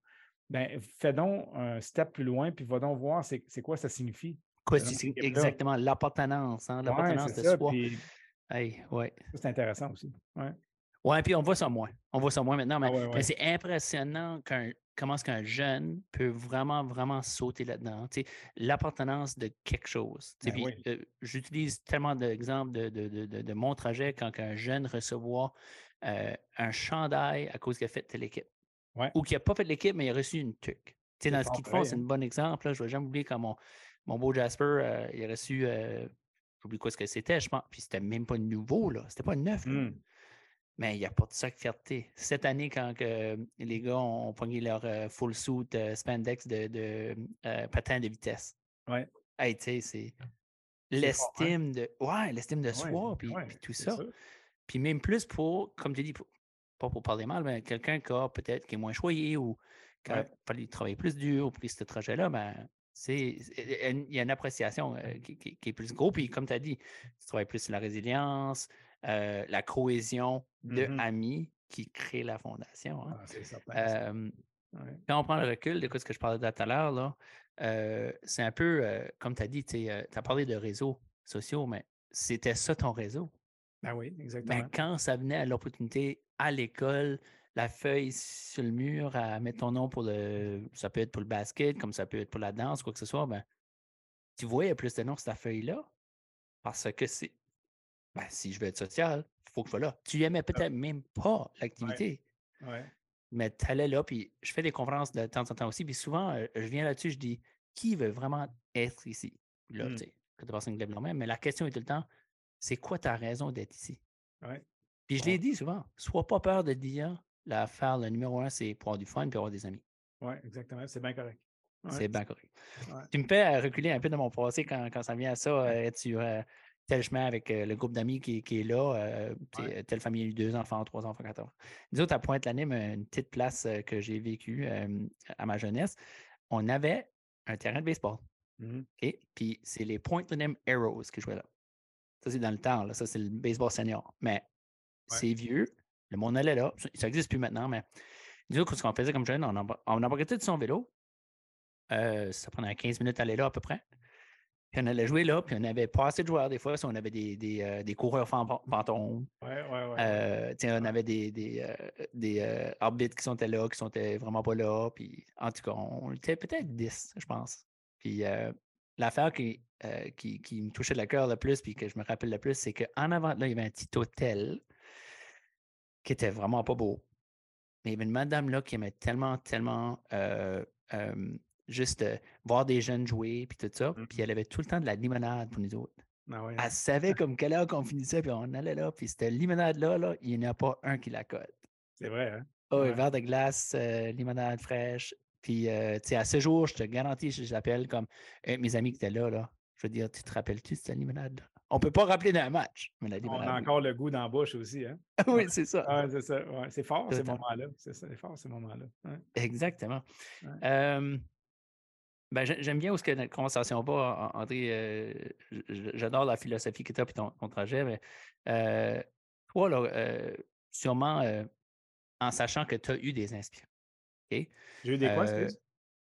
ben, fais donc un step plus loin, puis va donc voir c'est quoi ça signifie. Quoi, c'est exactement l'appartenance, hein, l'appartenance de soi. ouais. C'est intéressant aussi. Ouais. ouais, puis on voit ça moins. On voit ça moins maintenant, mais, ah mais c'est impressionnant qu'un comment est-ce qu'un jeune peut vraiment, vraiment sauter là-dedans. L'appartenance de quelque chose. Ben euh, j'utilise tellement d'exemples de, de, mon trajet quand un jeune recevoir euh, un chandail à cause qu'il a fait telle équipe. Ou qu'il n'a pas fait l'équipe, mais il a reçu une tuque. dans ce qu'il te font, c'est un bon exemple. je ne vais jamais oublier quand mon, mon beau Jasper, euh, il a reçu, j'oublie quoi ce que c'était, je pense, puis c'était même pas nouveau, là. C'était pas neuf. là. Mais il n'y a pas de ça de fierté. Cette année, quand que les gars ont pogné leur euh, full suit euh, spandex de, de patin de vitesse. Ouais. Hey, tu sais, c'est fort, hein? l'estime de. Ouais, l'estime de Ouais, soi, puis, ouais, tout ça. Puis même plus pour, comme tu dis, pour- pas pour parler mal, mais quelqu'un qui a peut-être qui est moins choyé ou qui a fallu travailler plus dur pour ce trajet-là, ben, il y a une appréciation qui, qui- qui est plus gros. Puis comme tu as dit, tu travailles plus sur la résilience, euh, la cohésion de Mhm. amis qui crée la fondation. hein. Ah, certain. Euh, Ouais. quand on prend le recul de ce que je parlais de tout à l'heure, euh, c'est un peu, euh, comme tu as dit, tu as parlé de réseaux sociaux, mais c'était ça ton réseau? Ben oui, Mais exactement. quand ça venait à l'opportunité à l'école, la feuille sur le mur à mettre ton nom pour le. Ça peut être pour le basket, comme ça peut être pour la danse, quoi que ce soit, ben, tu voyais plus de noms sur ta feuille-là? Parce que c'est. Ben, si je veux être social, il faut que je sois là. Tu aimais peut-être même pas l'activité, Ouais. mais tu allais là, puis je fais des conférences de temps en temps aussi, puis souvent, euh, je viens là-dessus, je dis qui veut vraiment être ici? Là, Mm. tu sais, que tu lève leur main, mais la question est tout le temps c'est quoi ta raison d'être ici? Ouais. Puis je l'ai dit souvent, sois pas peur de dire l'affaire, le numéro un, c'est pour avoir du fun et avoir des amis. Ouais, exactement. C'est bien correct. Ouais. C'est bien correct. Ouais. Tu me fais reculer un peu de mon passé quand, quand ça vient à ça, euh, être sur euh, tel chemin avec euh, le groupe d'amis qui, qui est là, euh, Ouais. telle famille a eu deux enfants, trois enfants, quatre enfants. Nous autres, à Pointe-Lanime, une petite place euh, que j'ai vécue euh, à ma jeunesse, on avait un terrain de baseball. Mhm. OK? Puis c'est les Pointe-Lanime Arrows qui jouaient là. Ça, c'est dans le temps, là. ça, c'est le baseball senior. Mais Ouais. c'est vieux, le monde allait là. Ça n'existe plus maintenant, mais nous autres, ce qu'on faisait comme jeune, on, embar- on embarquait de son vélo. Euh, ça prenait 15 minutes à aller là à peu près. Puis on allait jouer là, puis on avait pas assez de joueurs des fois, si on avait des, des, euh, des coureurs fan- fantômes. Ouais, ouais, ouais. Euh, on avait des, des, euh, des arbitres qui sont là, qui sont vraiment pas là. Puis, en tout cas, on était peut-être 10, je pense. Puis l'affaire qui, qui, qui me touchait le cœur le plus, puis que je me rappelle le plus, c'est qu'en avant, là, il y avait un petit hôtel qui était vraiment pas beau. Mais il y avait une madame là qui aimait tellement, tellement euh, euh, juste euh, voir des jeunes jouer, puis tout ça. Mhm. Puis elle avait tout le temps de la limonade pour nous autres. Ah ouais, hein? Elle savait comme quelle heure qu'on finissait, puis on allait là, puis cette limonade-là, là, il n'y en a pas un qui la cote. C'est vrai, hein? Oh, Ouais. verre de glace, euh, limonade fraîche. Puis, euh, tu sais, à ce jour, je te garantis, je l'appelle comme euh, mes amis qui étaient là, là. Je veux dire, tu te rappelles-tu de cette limonade-là? On peut pas rappeler d'un match, mais la On limonade. a oui. encore le goût dans la bouche aussi, hein? oui, c'est ça. Ouais, c'est ça. Ouais, c'est fort, ces moments-là. C'est fort, ces moments-là. Ouais. Exactement. Ben, j'ai- j'aime bien où ce que notre conversation va, An- André. euh, J'adore la philosophie que tu as et ton, ton trajet. Mais, euh, toi, là, euh, sûrement en sachant que tu as eu des inspirants. OK? J'ai eu des quoi,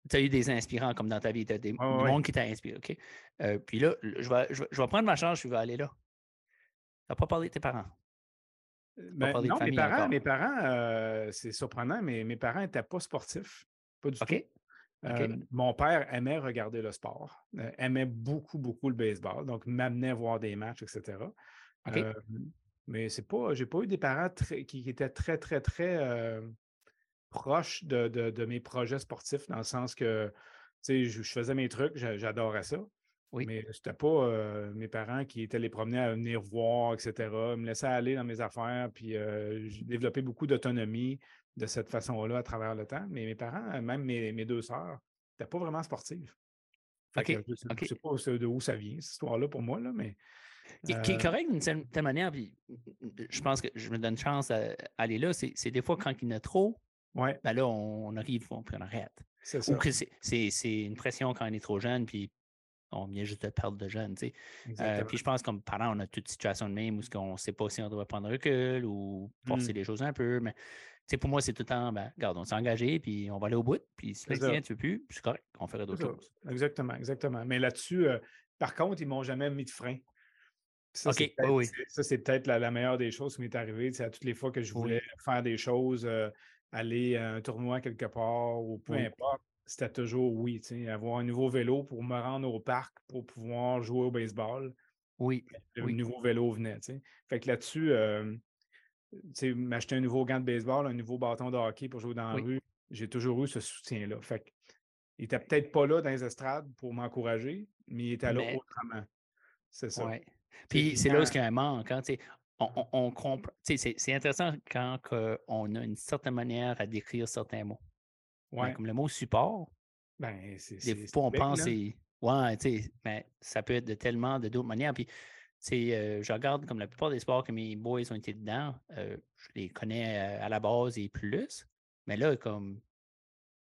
tu as eu des inspirants comme dans ta vie, tu as des, du ouais. monde qui t'a inspiré. OK? Euh, puis là, je vais, je, vais, je vais prendre ma chance, je vais aller là. Tu n'as pas parlé de tes parents? Ben, non, mes parents, encore? mes parents c'est surprenant, mais mes parents n'étaient pas sportifs. Pas du OK? tout. Euh, mon père aimait regarder le sport, euh, aimait beaucoup, beaucoup le baseball, donc m'amenait voir des matchs, etc. Euh, mais c'est pas, j'ai pas eu des parents très- qui, qui étaient très, très, très proches de, de- de mes projets sportifs, dans le sens que, je, je faisais mes trucs, j'a- j'adorais ça. Oui. Mais c'était pas mes parents qui étaient les promener à venir voir, etc. Ils me laissaient aller dans mes affaires, puis j'ai développé beaucoup d'autonomie de cette façon-là à travers le temps. Mais mes parents, même mes, mes deux sœurs, n'étaient pas vraiment sportives. Fait que je OK. sais pas de où ça vient, cette histoire-là, pour moi, là, mais. Qui, qui est euh, correct d'une certaine manière, puis je pense que je me donne chance d'aller là. C'est des fois quand il y en a trop, ouais, ben là, on, arrive, on, on arrête. c'est que c'est- une pression quand on est trop jeune, puis on vient juste de perdre de jeune. tu sais. Euh, puis je pense comme parents, on a toute situation de même où on ne sait pas si on doit prendre recul ou forcer Mm. les choses un peu. Mais sais, pour moi, c'est tout le temps, ben, regarde, on s'est engagé, puis on va aller au bout. Puis si le ça. client, tu veux plus, c'est correct, on ferait d'autres choses. Exactement, exactement. Mais là-dessus, euh, par contre, ils ne m'ont jamais mis de frein. Ça, OK, c'est oui, peut-être oui. c'est- ça, c'est peut-être la, la meilleure des choses qui m'est arrivée. C'est à toutes les fois que je Oui. voulais faire des choses, euh, aller à un tournoi quelque part ou peu Oui. importe, c'était toujours oui. tu sais, Avoir un nouveau vélo pour me rendre au parc pour pouvoir jouer au baseball. Oui, Le nouveau vélo venait. tu sais. Fait que là-dessus, euh, m'acheter un nouveau gant de baseball, un nouveau bâton de hockey pour jouer dans la Oui. rue, j'ai toujours eu ce soutien-là. Fait Il était peut-être pas là dans les estrades pour m'encourager, mais il était là autrement. C'est ça. Ouais. Puis c'est là où il y a un manque. Hein, on, on, comprend. C'est intéressant quand on a une certaine manière à décrire certains mots. Ouais. comme le mot support. Ben, c'est. Des fois, on pense. Ouais, mais ça peut être de tellement de d'autres manières. Puis, euh, je regarde comme la plupart des sports que mes boys ont été dedans, euh, je les connais à la base et plus. Mais là, comme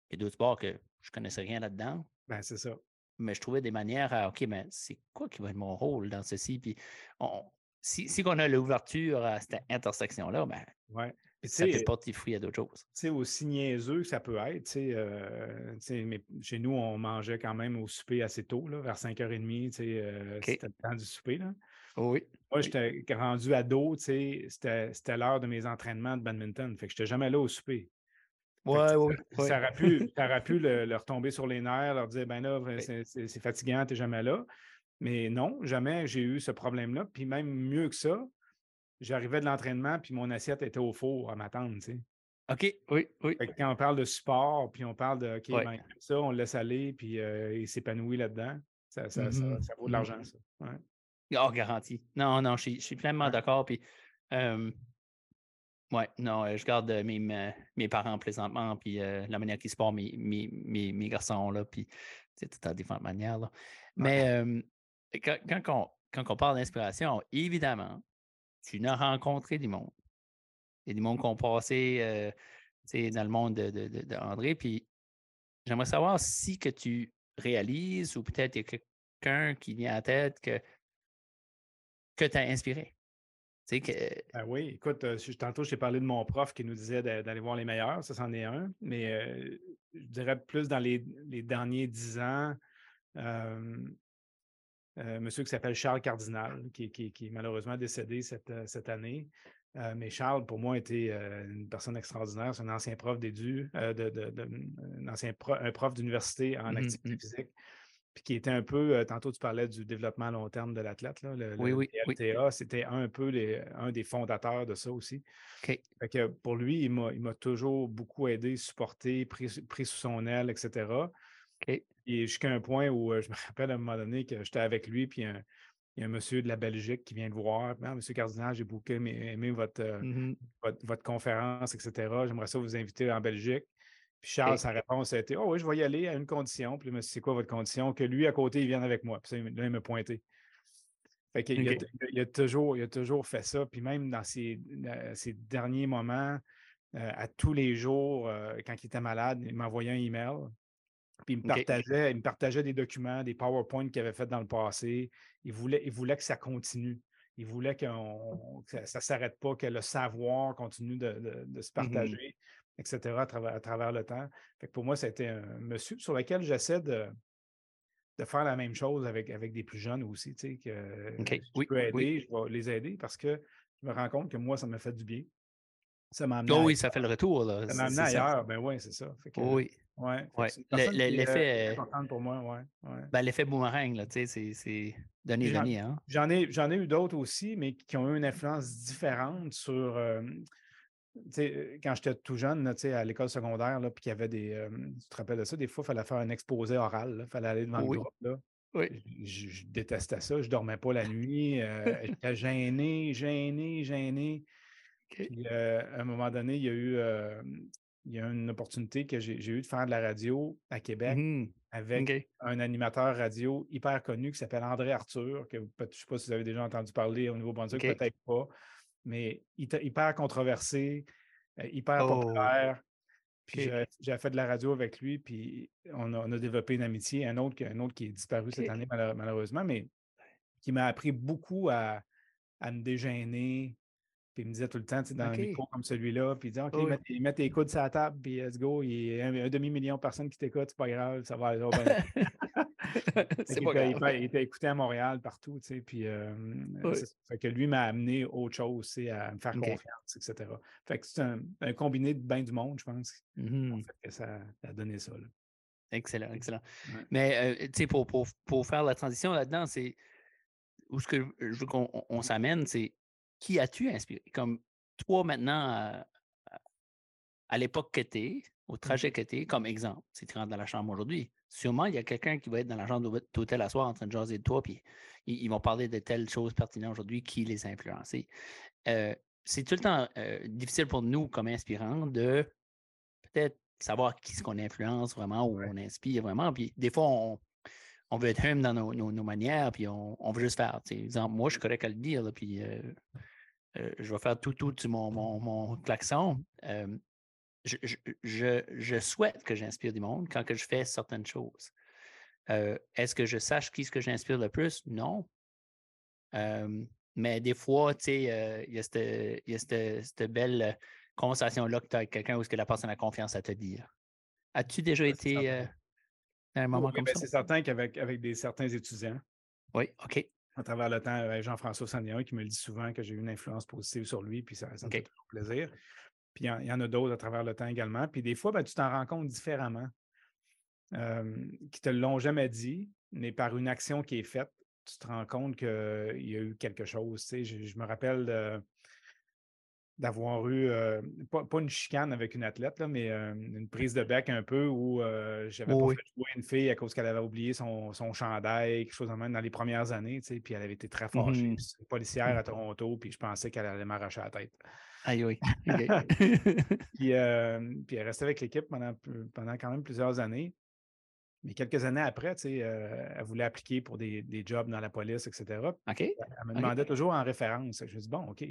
il y a d'autres sports que je ne connaissais rien là-dedans. Ben, c'est ça. Mais je trouvais des manières à OK, mais c'est quoi qui va être mon rôle dans ceci? Puis on, si, si on a l'ouverture à cette intersection-là, ben, ouais. ça peut porter fruit à d'autres choses. Sais, aussi niaiseux que ça peut être, euh, mais chez nous, on mangeait quand même au souper assez tôt, là, vers 5h30, euh, c'était le temps du souper. Là. Oui. Moi, j'étais rendu ado, c'était l'heure de mes entraînements de badminton. Fait que je n'étais jamais là au souper. Ouais, ouais, ça, aurait pu, ça aurait pu leur tomber sur les nerfs, leur dire ben là, c'est fatigant, tu n'es jamais là. Mais non, jamais j'ai eu ce problème-là. Puis même mieux que ça, j'arrivais de l'entraînement, puis mon assiette était au four à m'attendre, tu sais. OK, oui, oui. quand on parle de sport, puis on parle de OK, ben, ça, on le laisse aller, puis euh, il s'épanouit là-dedans, ça, ça, ça, mmh vaut de l'argent, mmh ça. Ouais. Oh, garanti. Non, non, je suis, pleinement d'accord. Puis, ouais, non, je garde mes, mes parents présentement, puis la manière qu'ils se portent mes, mes, mes, garçons, là, puis c'est tout à différentes manières. Là. Mais quand, on, parle d'inspiration, évidemment, tu as rencontré du monde. Il y a des monde qui ont passé dans le monde de, de, Puis j'aimerais savoir si que tu réalises ou peut-être il y a quelqu'un qui vient à tête que, que tu as inspiré. Que... Ben oui, écoute, euh, tantôt, je t'ai parlé de mon prof qui nous disait d'aller voir les meilleurs, ça, c'en est un, mais euh, je dirais plus dans les, derniers dix ans, un monsieur qui s'appelle Charles Cardinal, qui, est malheureusement décédé cette, euh, année. Euh, mais Charles, pour moi, était euh, une personne extraordinaire. C'est un ancien prof d'édu, un ancien prof d'université en mmh activité mmh. physique, puis qui était un peu, tantôt tu parlais du développement à long terme de l'athlète, le, oui, oui, LTA, c'était un peu un des fondateurs de ça aussi. que pour lui, il m'a toujours beaucoup aidé, supporté, pris, pris sous son aile, etc. Et jusqu'à un point où je me rappelle à un moment donné que j'étais avec lui, puis il y a un monsieur de la Belgique qui vient le voir. Ah, monsieur Cardinal, j'ai beaucoup aimé, mmh votre, votre, conférence, etc. J'aimerais ça vous inviter en Belgique. Puis Charles, sa réponse a été Oh oui, je vais y aller à une condition. Puis monsieur, c'est quoi votre condition? Que lui, à côté, il vienne avec moi. Puis ça, là, il m'a pointé. Fait qu'il a, il a, toujours, il a toujours fait ça. Puis même dans ses, derniers moments, à tous les jours, quand il était malade, il m'envoyait un email. Puis il me, partageait, il me partageait des documents, des PowerPoint qu'il avait fait dans le passé. Il voulait, il voulait que ça continue. Il voulait que ça ne s'arrête pas, que le savoir continue de, se mmh partager, etc., à travers, à travers, le temps. Fait pour moi, c'était un monsieur sur lequel j'essaie de, de faire la même chose avec, avec des plus jeunes aussi, tu sais, que je peux aider, je vais les aider parce que je me rends compte que moi, ça m'a fait du bien. Ça m'a amené. Oh oui, ça fait le retour. Là. Ça m'a amené ailleurs. Ben oui, c'est ça. oui. Ouais. ouais. L'effet. Euh, pour moi, ouais. Ben, L'effet boomerang, là, tu sais, c'est donné, donné. Hein? J'en ai, ai eu d'autres aussi, mais qui ont eu une influence différente sur. Euh, quand j'étais tout jeune, à l'école secondaire, puis qu'il y avait des. Euh, tu te rappelles de ça? Des fois, il fallait faire un exposé oral. Il fallait aller devant le groupe. Là. Oui. Je, détestais ça. Je ne dormais pas la nuit. J'étais gêné, gêné, gêné. Puis, à un moment donné, il y a eu il y a une opportunité que j'ai eu de faire de la radio à Québec mmh avec un animateur radio hyper connu qui s'appelle André Arthur, que je ne sais pas si vous avez déjà entendu parler au Nouveau-Brunswick, peut-être pas, mais hyper controversé, euh, hyper oh! populaire. Puis j'ai fait de la radio avec lui, puis on a, développé une amitié. Un autre, un autre qui est disparu cette année, malheureusement, mais qui m'a appris beaucoup à, à me dégêner, puis il me disait tout le temps, dans un micro comme celui-là, puis il disait, OK, mets, tes coudes sur la table, puis let's go. Il y a un, demi-million de personnes qui t'écoutent, c'est pas grave, ça va aller. c'est pas grave. Il, était écouté à Montréal, partout, tu sais, puis euh, fait que lui m'a amené autre chose, à me faire confiance, etc. Fait que c'est un, combiné de bien du monde, je pense, mmh fait que ça a donné ça. Là. Excellent, excellent. Mais, euh, tu sais, pour, pour, pour, faire la transition là-dedans, c'est où ce que je veux qu'on s'amène, c'est qui as-tu inspiré? Comme toi maintenant, à, l'époque que tu es, au mmh. trajet que tu es, comme exemple, si tu rentres dans la chambre aujourd'hui, sûrement, il y a quelqu'un qui va être dans la chambre d'hôtel à soir en train de jaser de toi, puis ils, vont parler de telles choses pertinentes aujourd'hui qui les a influencés. Euh, c'est tout le temps euh, difficile pour nous, comme inspirants, de peut-être savoir qui ce qu'on influence vraiment ou on inspire vraiment. Puis des fois, on, veut être hum dans nos, manières, puis on, veut juste faire. Exemple, moi, je suis correct à le dire, puis euh, je vais faire tout, tout mon, mon, mon klaxon je, souhaite que j'inspire du monde quand que je fais certaines choses. Euh, est-ce que je sache qui ce que j'inspire le plus? Non. mais des fois, tu sais, euh, il y a cette, belle conversation-là que tu as avec quelqu'un où est-ce que la personne a confiance à te dire. As-tu déjà été euh, dans un moment comme ben, ça? C'est certain qu'avec avec des, certains étudiants. Oui, OK. À travers le temps, Jean-François Sandéon qui me le dit souvent que j'ai eu une influence positive sur lui, puis ça, ça me fait toujours plaisir. Puis il y, en a d'autres à travers le temps également. Puis des fois, ben, tu t'en rends compte différemment, qui te l'ont jamais dit, mais par une action qui est faite, tu te rends compte qu'il y a eu quelque chose. Tu je, me rappelle d'avoir eu, pas, une chicane avec une athlète, là, mais une prise de bec un peu où j'avais pas fait jouer une fille à cause qu'elle avait oublié son, son chandail, quelque chose de même dans les premières années, puis elle avait été très fâchée. Mmh une policière à Toronto, puis je pensais qu'elle allait m'arracher la tête. Aïe, oui. puis, euh, puis, elle restait avec l'équipe pendant, pendant quand même plusieurs années. Mais quelques années après, tu sais, euh, elle voulait appliquer pour des, des, jobs dans la police, etc. OK. Elle me demandait toujours en référence. Je me dis, bon, OK,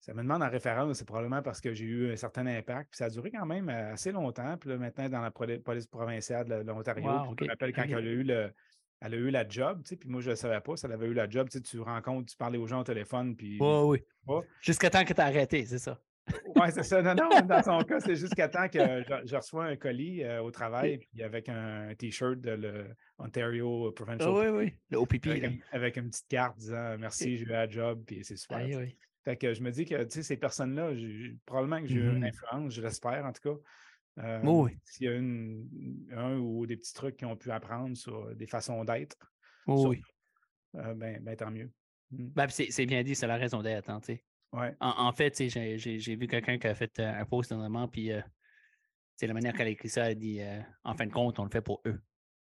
ça me demande en référence, c'est probablement parce que j'ai eu un certain impact. Puis ça a duré quand même assez longtemps. Puis là, maintenant, dans la police provinciale de l'Ontario, je me rappelle quand elle a eu le, elle a eu la job, tu sais, puis moi, je ne savais pas, ça elle avait eu la job, tu sais, tu rencontres, tu parlais aux gens au téléphone, puis... oui, oui. Jusqu'à temps que tu as arrêté, c'est ça. oui, c'est ça. Non, non, dans son cas, c'est jusqu'à temps que je, reçois un colis euh, au travail, puis avec un, T-shirt de l'Ontario Provincial. oui, oui, le OPP. Avec, une petite carte disant merci, j'ai eu la job, puis c'est super. oui. Fait que je me dis que, tu sais, ces personnes-là, probablement que j'ai eu une mm-hmm. influence, je l'espère en tout cas. Euh, oui. S'il y a un ou des petits trucs qu'ils ont pu apprendre sur des façons d'être, oui. Euh, ben, ben, tant mieux. Mmh. Ben, c'est bien dit, c'est la raison d'être. Hein, ouais. en, en, fait, j'ai vu quelqu'un qui a fait euh, un post dernièrement, puis c'est la manière qu'elle a écrit ça, elle dit en fin de compte, on le fait pour eux.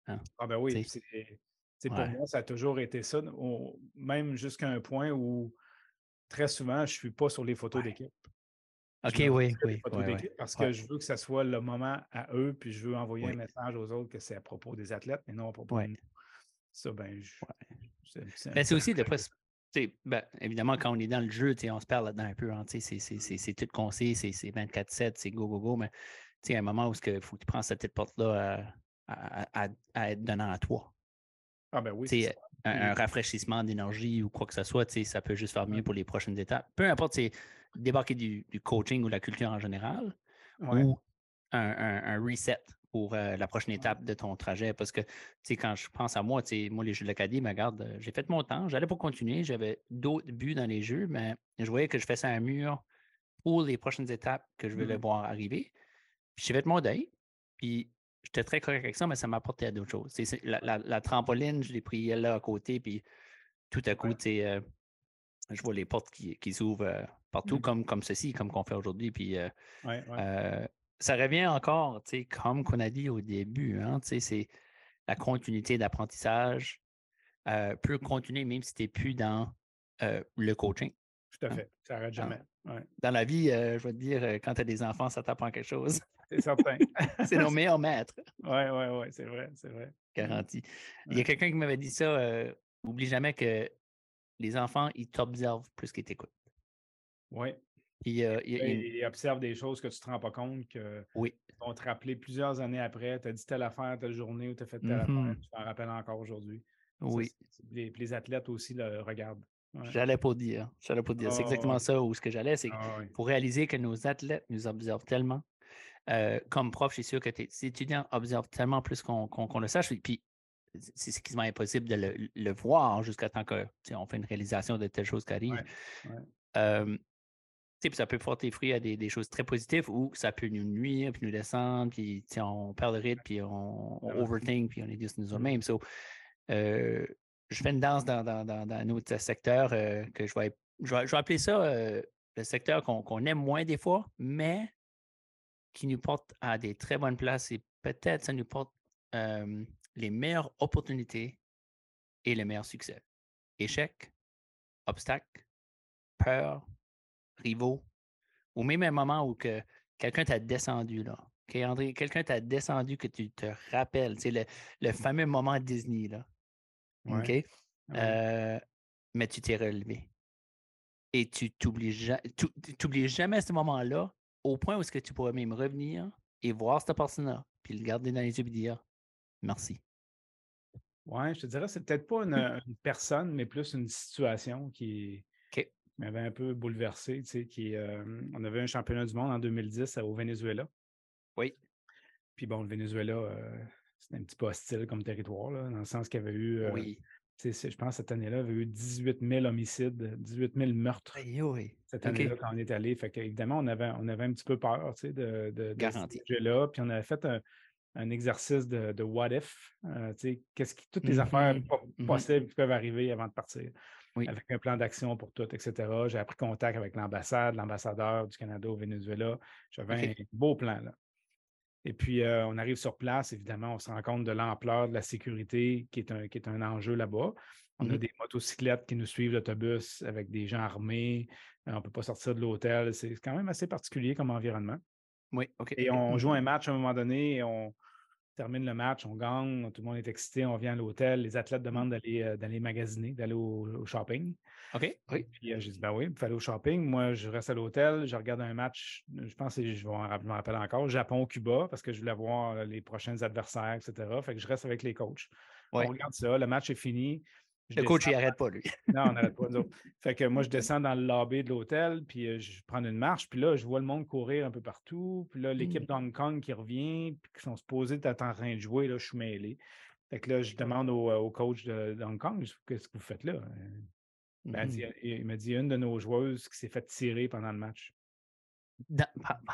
Hein, ah ben oui, c'est pour moi, ça a toujours été ça, même jusqu'à un point où très souvent, je ne suis pas sur les photos d'équipe. OK, oui, oui. Parce que je veux que ce soit le moment à eux, puis je veux envoyer un message aux autres que c'est à propos des athlètes, mais non à propos de nous. Ça, ben, c'est ben, aussi de ben, évidemment, quand on est dans le jeu, on se perd là-dedans un peu. Hein, c'est tout conseil, c'est 24-7, c'est go, go, go. Mais il y a un moment où il faut que tu prends cette petite porte-là à, être donnant à toi. Ah ben oui. Un, un, rafraîchissement d'énergie ou quoi que ce soit, ça peut juste faire mieux pour les prochaines étapes. Peu importe, débarquer du, coaching ou la culture en général ou un, reset pour euh, la prochaine étape de ton trajet? Parce que, tu sais, quand je pense à moi, tu sais, moi, les jeux de l'Acadie, regarde, euh, j'ai fait mon temps, j'allais pour continuer, j'avais d'autres buts dans les jeux, mais je voyais que je faisais un mur pour les prochaines étapes que je voulais mmh. voir arriver. J'ai fait mon deuil, puis j'étais très correct avec ça, mais ça m'apportait à d'autres choses. La, la, trampoline, je l'ai pris là à côté, puis tout à coup, tu sais, euh, je vois les portes qui, qui s'ouvrent partout mmh. comme, comme ceci, comme qu'on fait aujourd'hui. Puis ça revient encore, comme qu'on a dit au début, hein, c'est la continuité d'apprentissage peut continuer même si tu n'es plus dans le coaching. Tout à hein. fait, ça n'arrête jamais. Dans la vie, je vais te dire, quand tu as des enfants, ça t'apprend quelque chose. C'est certain. c'est nos meilleurs maîtres. Oui, oui, oui, c'est vrai, c'est vrai. Garanti. Il y a quelqu'un qui m'avait dit ça, oublie jamais que les enfants, ils t'observent plus qu'ils t'écoutent. Oui. Euh, ils observent des choses que tu ne te rends pas compte que oui. vont te rappeler plusieurs années après. Tu as dit telle affaire, telle journée ou tu as fait telle affaire, mm-hmm. tu t'en rappelles encore aujourd'hui. Oui. les, athlètes aussi le regardent. J'allais pas dire. J'allais pas dire. c'est ah, exactement ça où ce que j'allais. C'est ah, pour réaliser que nos athlètes nous observent tellement. Euh, comme prof, je suis sûr que tes étudiants observent tellement plus qu'on le sache. Puis c'est quasiment impossible de le, voir jusqu'à temps qu'on fait une réalisation de telle chose qui arrive. Ça peut porter fruit à des, choses très positives ou ça peut nous nuire, puis nous descendre, puis on perd le rythme, puis on, overthink, puis on est juste nous-mêmes. So, euh, je fais une danse dans, dans, un autre secteur euh, que je vais, je vais, appeler ça euh, le secteur qu'on aime moins des fois, mais qui nous porte à des très bonnes places et peut-être ça nous porte les meilleures opportunités et les meilleurs succès. Échec, obstacle, peur, rivaux, ou même un moment où que quelqu'un t'a descendu, là. André, quelqu'un t'a descendu que tu te rappelles. C'est le, le, fameux moment Disney, là. OK? Euh, mais tu t'es relevé. Et tu t'oublies jamais ce moment-là, au point où est-ce que tu pourrais même revenir et voir cette personne-là, puis le garder dans les yeux et dire merci. Oui, je te dirais, c'est peut-être pas une, personne, mais plus une situation qui, m'avait un peu bouleversé. Tu sais, qui, euh, on avait un championnat du monde en 2010 au Venezuela. Oui. Puis bon, le Venezuela, euh, c'était un petit peu hostile comme territoire, dans le sens qu'il y avait eu. Euh, oui. Je pense que cette année-là, il y avait eu 18 000 homicides, 18 000 meurtres. Oui, oui. Cette année-là, quand on est allé. Fait qu'évidemment, on avait, on avait un petit peu peur de, de, Garanti. là Puis on avait fait un, exercice de, what if. qu'est-ce qui, toutes les affaires mm-hmm. Mm-hmm. possibles qui peuvent arriver avant de partir avec un plan d'action pour tout, etc. J'ai pris contact avec l'ambassade, l'ambassadeur du Canada au Venezuela. J'avais un beau plan. Là. Et puis, euh, on arrive sur place, évidemment, on se rend compte de l'ampleur de la sécurité qui est un, qui est un enjeu là-bas. On a mmh des motocyclettes qui nous suivent l'autobus avec des gens armés. Euh, on ne peut pas sortir de l'hôtel. C'est quand même assez particulier comme environnement. Oui, OK. Et on joue un match à un moment donné et on, termine le match, on gagne, tout le monde est excité, on vient à l'hôtel, les athlètes demandent d'aller euh, d'aller magasiner, d'aller au, shopping. OK, oui. Puis euh, j'ai dit, ben oui, il faut aller au shopping. Moi, je reste à l'hôtel, je regarde un match, je pense que je, me rappelle encore, Japon-Cuba, parce que je voulais voir euh, les prochains adversaires, etc. Fait que je reste avec les coachs. On regarde ça, le match est fini le coach, il n'arrête pas, lui. non, on n'arrête pas, nous Fait que moi, je descends dans le lobby de l'hôtel, puis euh, je prends une marche, puis là, je vois le monde courir un peu partout. Puis là, l'équipe mmh. d'Hong Kong qui revient, puis qui sont supposés être en train de jouer, là, je suis mêlé. Fait que là, je demande au, euh, coach de, Hong Kong, qu'est-ce que vous faites là? Ben, il, m'a dit une de nos joueuses qui s'est fait tirer pendant le match.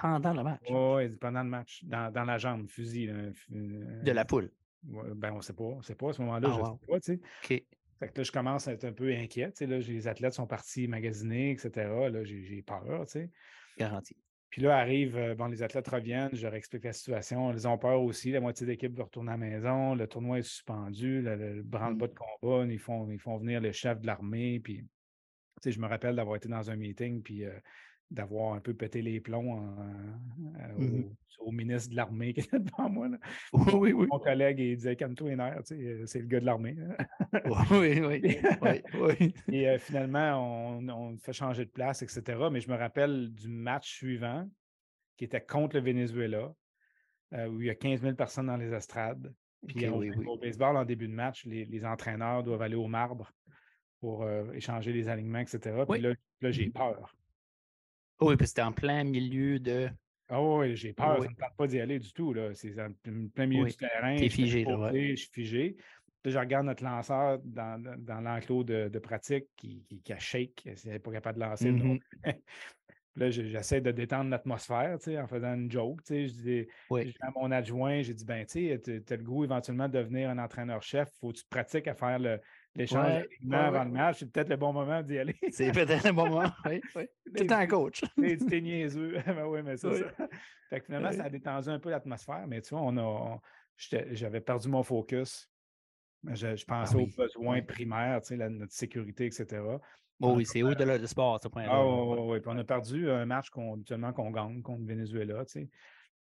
pendant le match? Oui, pendant le match, dans, dans la jambe, fusil. de la poule? ben, on ne sait pas. On sait pas à ce moment-là. Ah, je ne sais pas, tu sais. OK. Fait que là, je commence à être un peu inquiet. là, les athlètes sont partis magasiner, etc. Là, j'ai peur. Tu Garanti. Puis là, arrive, euh, bon, les athlètes reviennent, je leur explique la situation. Ils ont peur aussi. La moitié de l'équipe veut retourner à la maison. Le tournoi est suspendu. Le, branle-bas mmh. de combat. Ils font, ils font venir le chef de l'armée. Puis, je me rappelle d'avoir été dans un meeting. Puis, euh, d'avoir un peu pété les plombs euh, mmh au, ministre de l'Armée qui était devant moi. Oui, oui. Mon collègue, il disait Calme-toi les nerfs, c'est le gars de l'armée. oui, oui. oui, Et euh, finalement, on, on, fait changer de place, etc. Mais je me rappelle du match suivant qui était contre le Venezuela, euh, où il y a 15 000 personnes dans les estrades. Puis au baseball, en début de match, les, entraîneurs doivent aller au marbre pour échanger les alignements, etc. Puis là, là j'ai mmh peur. Oui, puis c'était en plein milieu de. Ah oui, j'ai peur, ça ne me tente pas d'y aller du tout. C'est en plein milieu du terrain. T'es figé, là. Je suis figé. Je regarde notre lanceur dans, dans l'enclos de, de, pratique qui, qui, a shake, il n'est pas capable de lancer. Mm là, j'essaie de détendre l'atmosphère en faisant une joke. Je dis à mon adjoint, j'ai dit ben, tu as le goût éventuellement de devenir un entraîneur-chef, il faut que tu te pratiques à faire le, l'échange ouais, avant le match, c'est peut-être le bon moment d'y aller. c'est peut-être le bon moment, oui. oui. Tout un coach. T'es niaiseux. ben oui, mais c'est ça. Fait que finalement, ça a détendu un peu l'atmosphère, mais tu vois, on a, j'avais perdu mon focus. Je, je pensais ah aux besoins primaires, tu sais, la, notre sécurité, etc. Oh, oui, c'est au-delà du sport, ce point-là. Ah oui, oui, Puis on a perdu un match qu'on, qu'on gagne contre Venezuela, tu sais.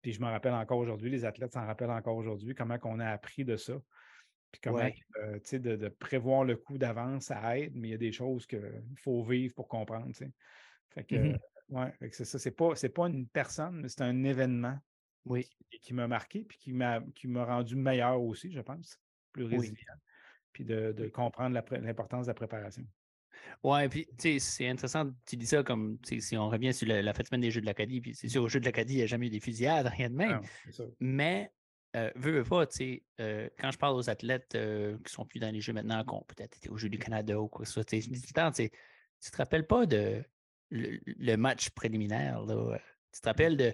Puis je me rappelle encore aujourd'hui, les athlètes s'en rappellent encore aujourd'hui, comment on a appris de ça. Puis comment, euh, tu sais, de, prévoir le coup d'avance, ça aide, mais il y a des choses qu'il faut vivre pour comprendre, tu sais. Fait que, mmh ouais, c'est ça. C'est pas, pas une personne, mais c'est un événement oui. qui, m'a marqué, puis qui m'a, qui m'a rendu meilleur aussi, je pense, plus résilient. Puis de, comprendre l'importance de la préparation. Ouais, puis tu sais, c'est intéressant, tu dis ça comme si on revient sur la, fête semaine des Jeux de l'Acadie, puis c'est sûr, aux Jeux de l'Acadie, il n'y a jamais eu des fusillades, rien de même. mais euh, veux, pas, tu sais, euh, quand je parle aux athlètes euh, qui sont plus dans les jeux maintenant, qui ont peut-être été aux Jeux du Canada ou quoi que ce soit, tu te rappelles pas de le, match préliminaire, là. Tu te rappelles de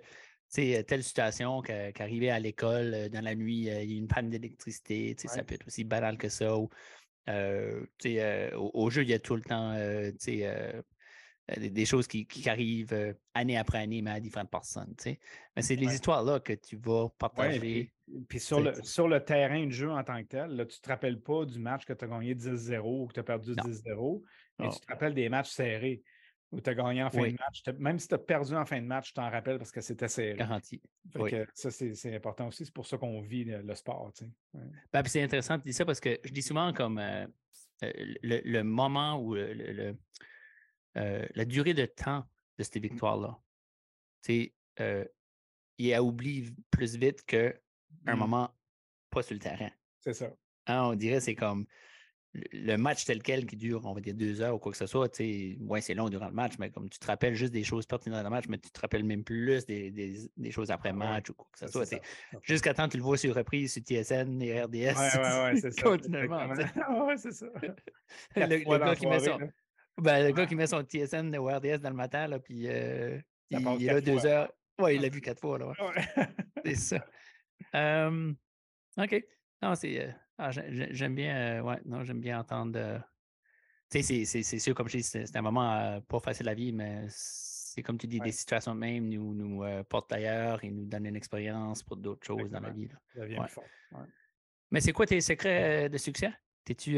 telle situation qui arrivait à l'école dans la nuit, il y a une panne d'électricité, ça peut être aussi banal que ça. Ou, au, au, jeu, il y a tout le temps des, choses qui, arrivent année après année, mais à différentes personnes. Mais c'est les histoires-là que tu vas partager Puis sur le, sur le terrain de jeu en tant que tel, là, tu ne te rappelles pas du match que tu as gagné 10-0 ou que tu as perdu 10-0, mais tu te rappelles des matchs serrés où tu as gagné en fin de match. Même si tu as perdu en fin de match, tu t'en rappelles parce que c'était serré. Garanti. ça, c'est important aussi. C'est pour ça qu'on vit le, sport. Ben, c'est intéressant de dire ça parce que je dis souvent comme euh, euh, le, moment où le, la durée de temps de ces victoires-là, euh, il a oublié plus vite qu'un un mmh. moment pas sur le terrain. C'est ça. Hein, on dirait c'est comme le match tel quel qui dure, on va dire deux heures ou quoi que ce soit, ouais, c'est long durant le match, mais comme tu te rappelles juste des choses pertinentes dans le match, mais tu te rappelles même plus des, des, choses après match ou quoi que ce soit. Jusqu'à temps tu le vois sur reprise sur TSN et RDS. Ouais, ouais, ouais, c'est ça. Continuellement. ouais, c'est ça. le, gars qui met son, ben, le gars qui met son TSN ou RDS dans le matin, là, puis euh, il, il, est là deux heures. Ouais, il l'a vu quatre fois. Là, c'est ça. OK. Non, c'est. Ah, j'aime bien. Ouais, non, j'aime bien entendre. tu sais, c'est sûr, comme je dis, c'est un moment pas facile à vivre, mais c'est comme tu dis, des situations même nous, nous portent ailleurs et nous donnent une expérience pour d'autres choses dans la vie. Là. Mais c'est quoi tes secrets de succès? T'es-tu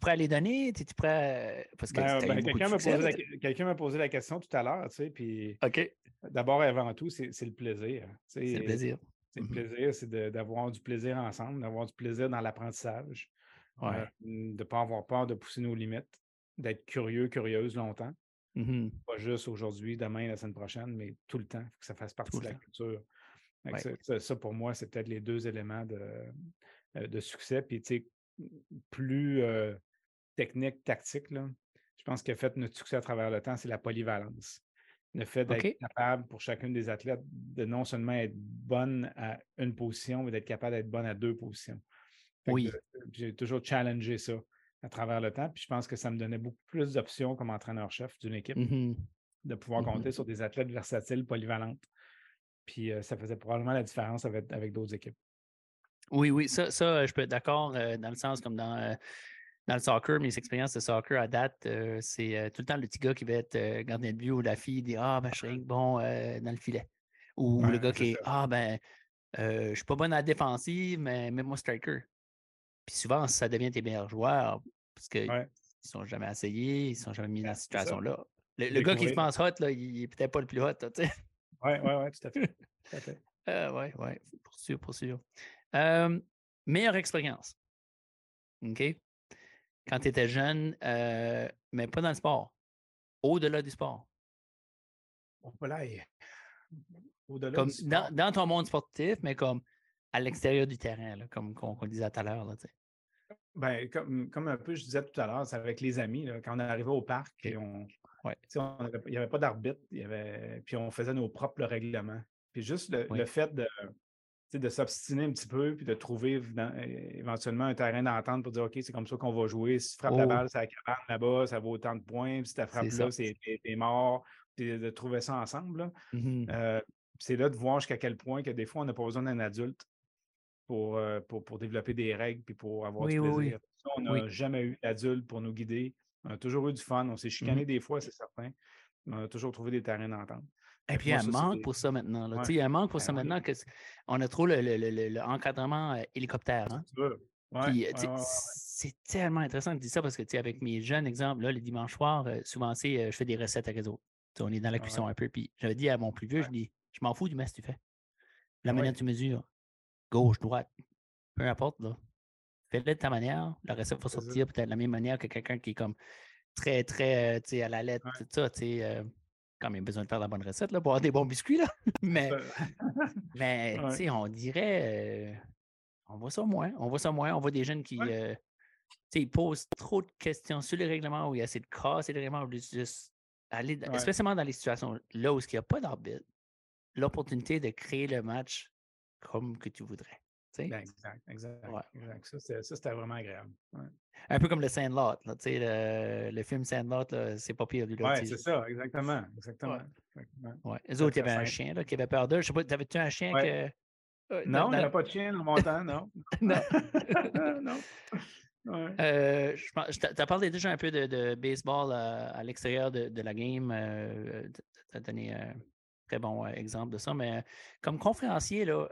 prêt à les donner? T'es-tu prêt Parce que ben, ben, quelqu'un m'a posé, la question tout à l'heure, tu sais, puis OK. d'abord et avant tout, c'est le plaisir. C'est le plaisir. C'est le mmh plaisir, c'est d'avoir du plaisir ensemble, d'avoir du plaisir dans l'apprentissage, euh, de ne pas avoir peur de pousser nos limites, d'être curieux, curieuse longtemps. Mmh pas juste aujourd'hui, demain, la semaine prochaine, mais tout le temps. Il faut que ça fasse partie de la culture. Ça, pour moi, c'est peut-être les deux éléments de, euh, de succès. Puis, tu sais, plus euh, technique, tactique, là, je pense que fait notre succès à travers le temps, c'est la polyvalence. Le fait d'être capable pour chacune des athlètes de non seulement être bonne à une position, mais d'être capable d'être bonne à deux positions. oui. J'ai toujours challengé ça à travers le temps. Puis je pense que ça me donnait beaucoup plus d'options comme entraîneur-chef d'une équipe mmh de pouvoir mmh compter sur des athlètes versatiles, polyvalentes. Puis euh, ça faisait probablement la différence avec, avec d'autres équipes. Oui, oui, ça, ça je peux être d'accord dans le sens comme dans, dans le soccer, mes expériences de soccer à date, c'est tout le temps le petit gars qui va être gardien de but ou la fille dit Ah, ben, je serais bon dans le filet. Ou le gars qui est Ah, ben, je suis pas bon à la défensive, mais mets-moi striker. Puis souvent, ça devient tes meilleurs joueurs parce qu'ils ne sont jamais essayés, ils ne sont jamais mis dans cette situation-là. Le, gars qui se pense hot, là, il n'est peut-être pas le plus hot. Oui, oui, oui, tout à fait. Oui, oui, ouais, pour sûr, pour sûr meilleure expérience. OK? Quand tu étais jeune, mais pas dans le sport. Au-delà du sport. Au-delà comme Dans, ton monde sportif, mais comme à l'extérieur du terrain, comme on, disait tout à l'heure. Ben, comme, comme, un peu je disais tout à l'heure, c'est avec les amis, quand on arrivait au parc, et on, il n'y avait pas d'arbitre, puis on faisait nos propres règlements. Puis juste le fait de, de s'obstiner un petit peu puis de trouver éventuellement un terrain d'entente pour dire OK, c'est comme ça qu'on va jouer. Si tu frappes la oh. balle, ça cabane là-bas, ça vaut autant de points. Puis si tu frappes là, c'est mort. Puis de trouver ça ensemble. Mmh euh, c'est là de voir jusqu'à quel point que des fois, on n'a pas besoin d'un adulte pour, euh, pour, pour, développer des règles puis pour avoir du plaisir. on n'a jamais eu d'adulte pour nous guider. On a toujours eu du fun. On s'est mmh chicané des fois, c'est certain. Mais on a toujours trouvé des terrains d'entente. Et puis, il y a un manque pour ça maintenant. Il y a un manque pour ça maintenant que on a trop l'encadrement le, hélicoptère. Hein? c'est tellement intéressant de dire ça parce que avec mes jeunes exemples, là, les dimanches soirs, souvent c'est je fais des recettes à réseau. on est dans la cuisson un peu. Puis j'avais dit à mon plus vieux, je dis Je m'en fous du mess que tu fais. La manière dont tu mesures, gauche, droite, peu importe, là. Fais-le de ta manière. La recette va sortir peut-être de la même manière que quelqu'un qui est comme très, très à la lettre, tout ça, tu sais quand même besoin de faire la bonne recette là, pour avoir des bons biscuits. Là. mais mais on dirait, euh, on voit ça moins. On voit ça moins. On voit des jeunes qui euh, posent trop de questions sur les règlements où il y a assez de casser les règlements, juste aller, spécialement dans les situations là où il n'y a pas d'arbitre, l'opportunité de créer le match comme que tu voudrais. Ben, exact, exact. Ça, c'était vraiment agréable. Un peu comme le Sandlot. Là, le, le film Sandlot, c'est pas pire du Oui, c'est ça, exactement. exactement. Ouais. Les autres, il y avait un chien là, qui avait peur d'eux. Je sais pas, t'avais-tu un chien que. Euh, non, il n'y avait pas de chien dans mon temps, non. non. non. Euh, tu as parlé déjà un peu de, baseball à, l'extérieur de, de, la game. Euh, tu as donné un très bon exemple de ça. Mais comme conférencier, là,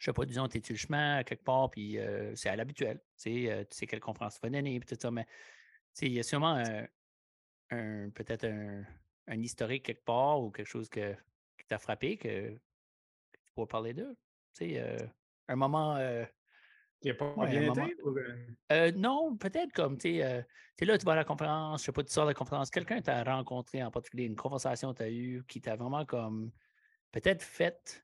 je sais pas, disons, tu es le chemin quelque part, puis c'est à l'habituel. Tu sais quelle conférence tu vas donner, puis tout ça, mais il y a sûrement un, peut-être un, historique quelque part ou quelque chose que, qui t'a frappé que, tu pourrais parler d'eux. Tu sais, un moment. qui n'a pas bien été? non, peut-être comme, tu sais, là, tu vas à la conférence, je sais pas, tu sors de la conférence, quelqu'un t'a rencontré en particulier, une conversation que tu as eue qui t'a vraiment comme peut-être fait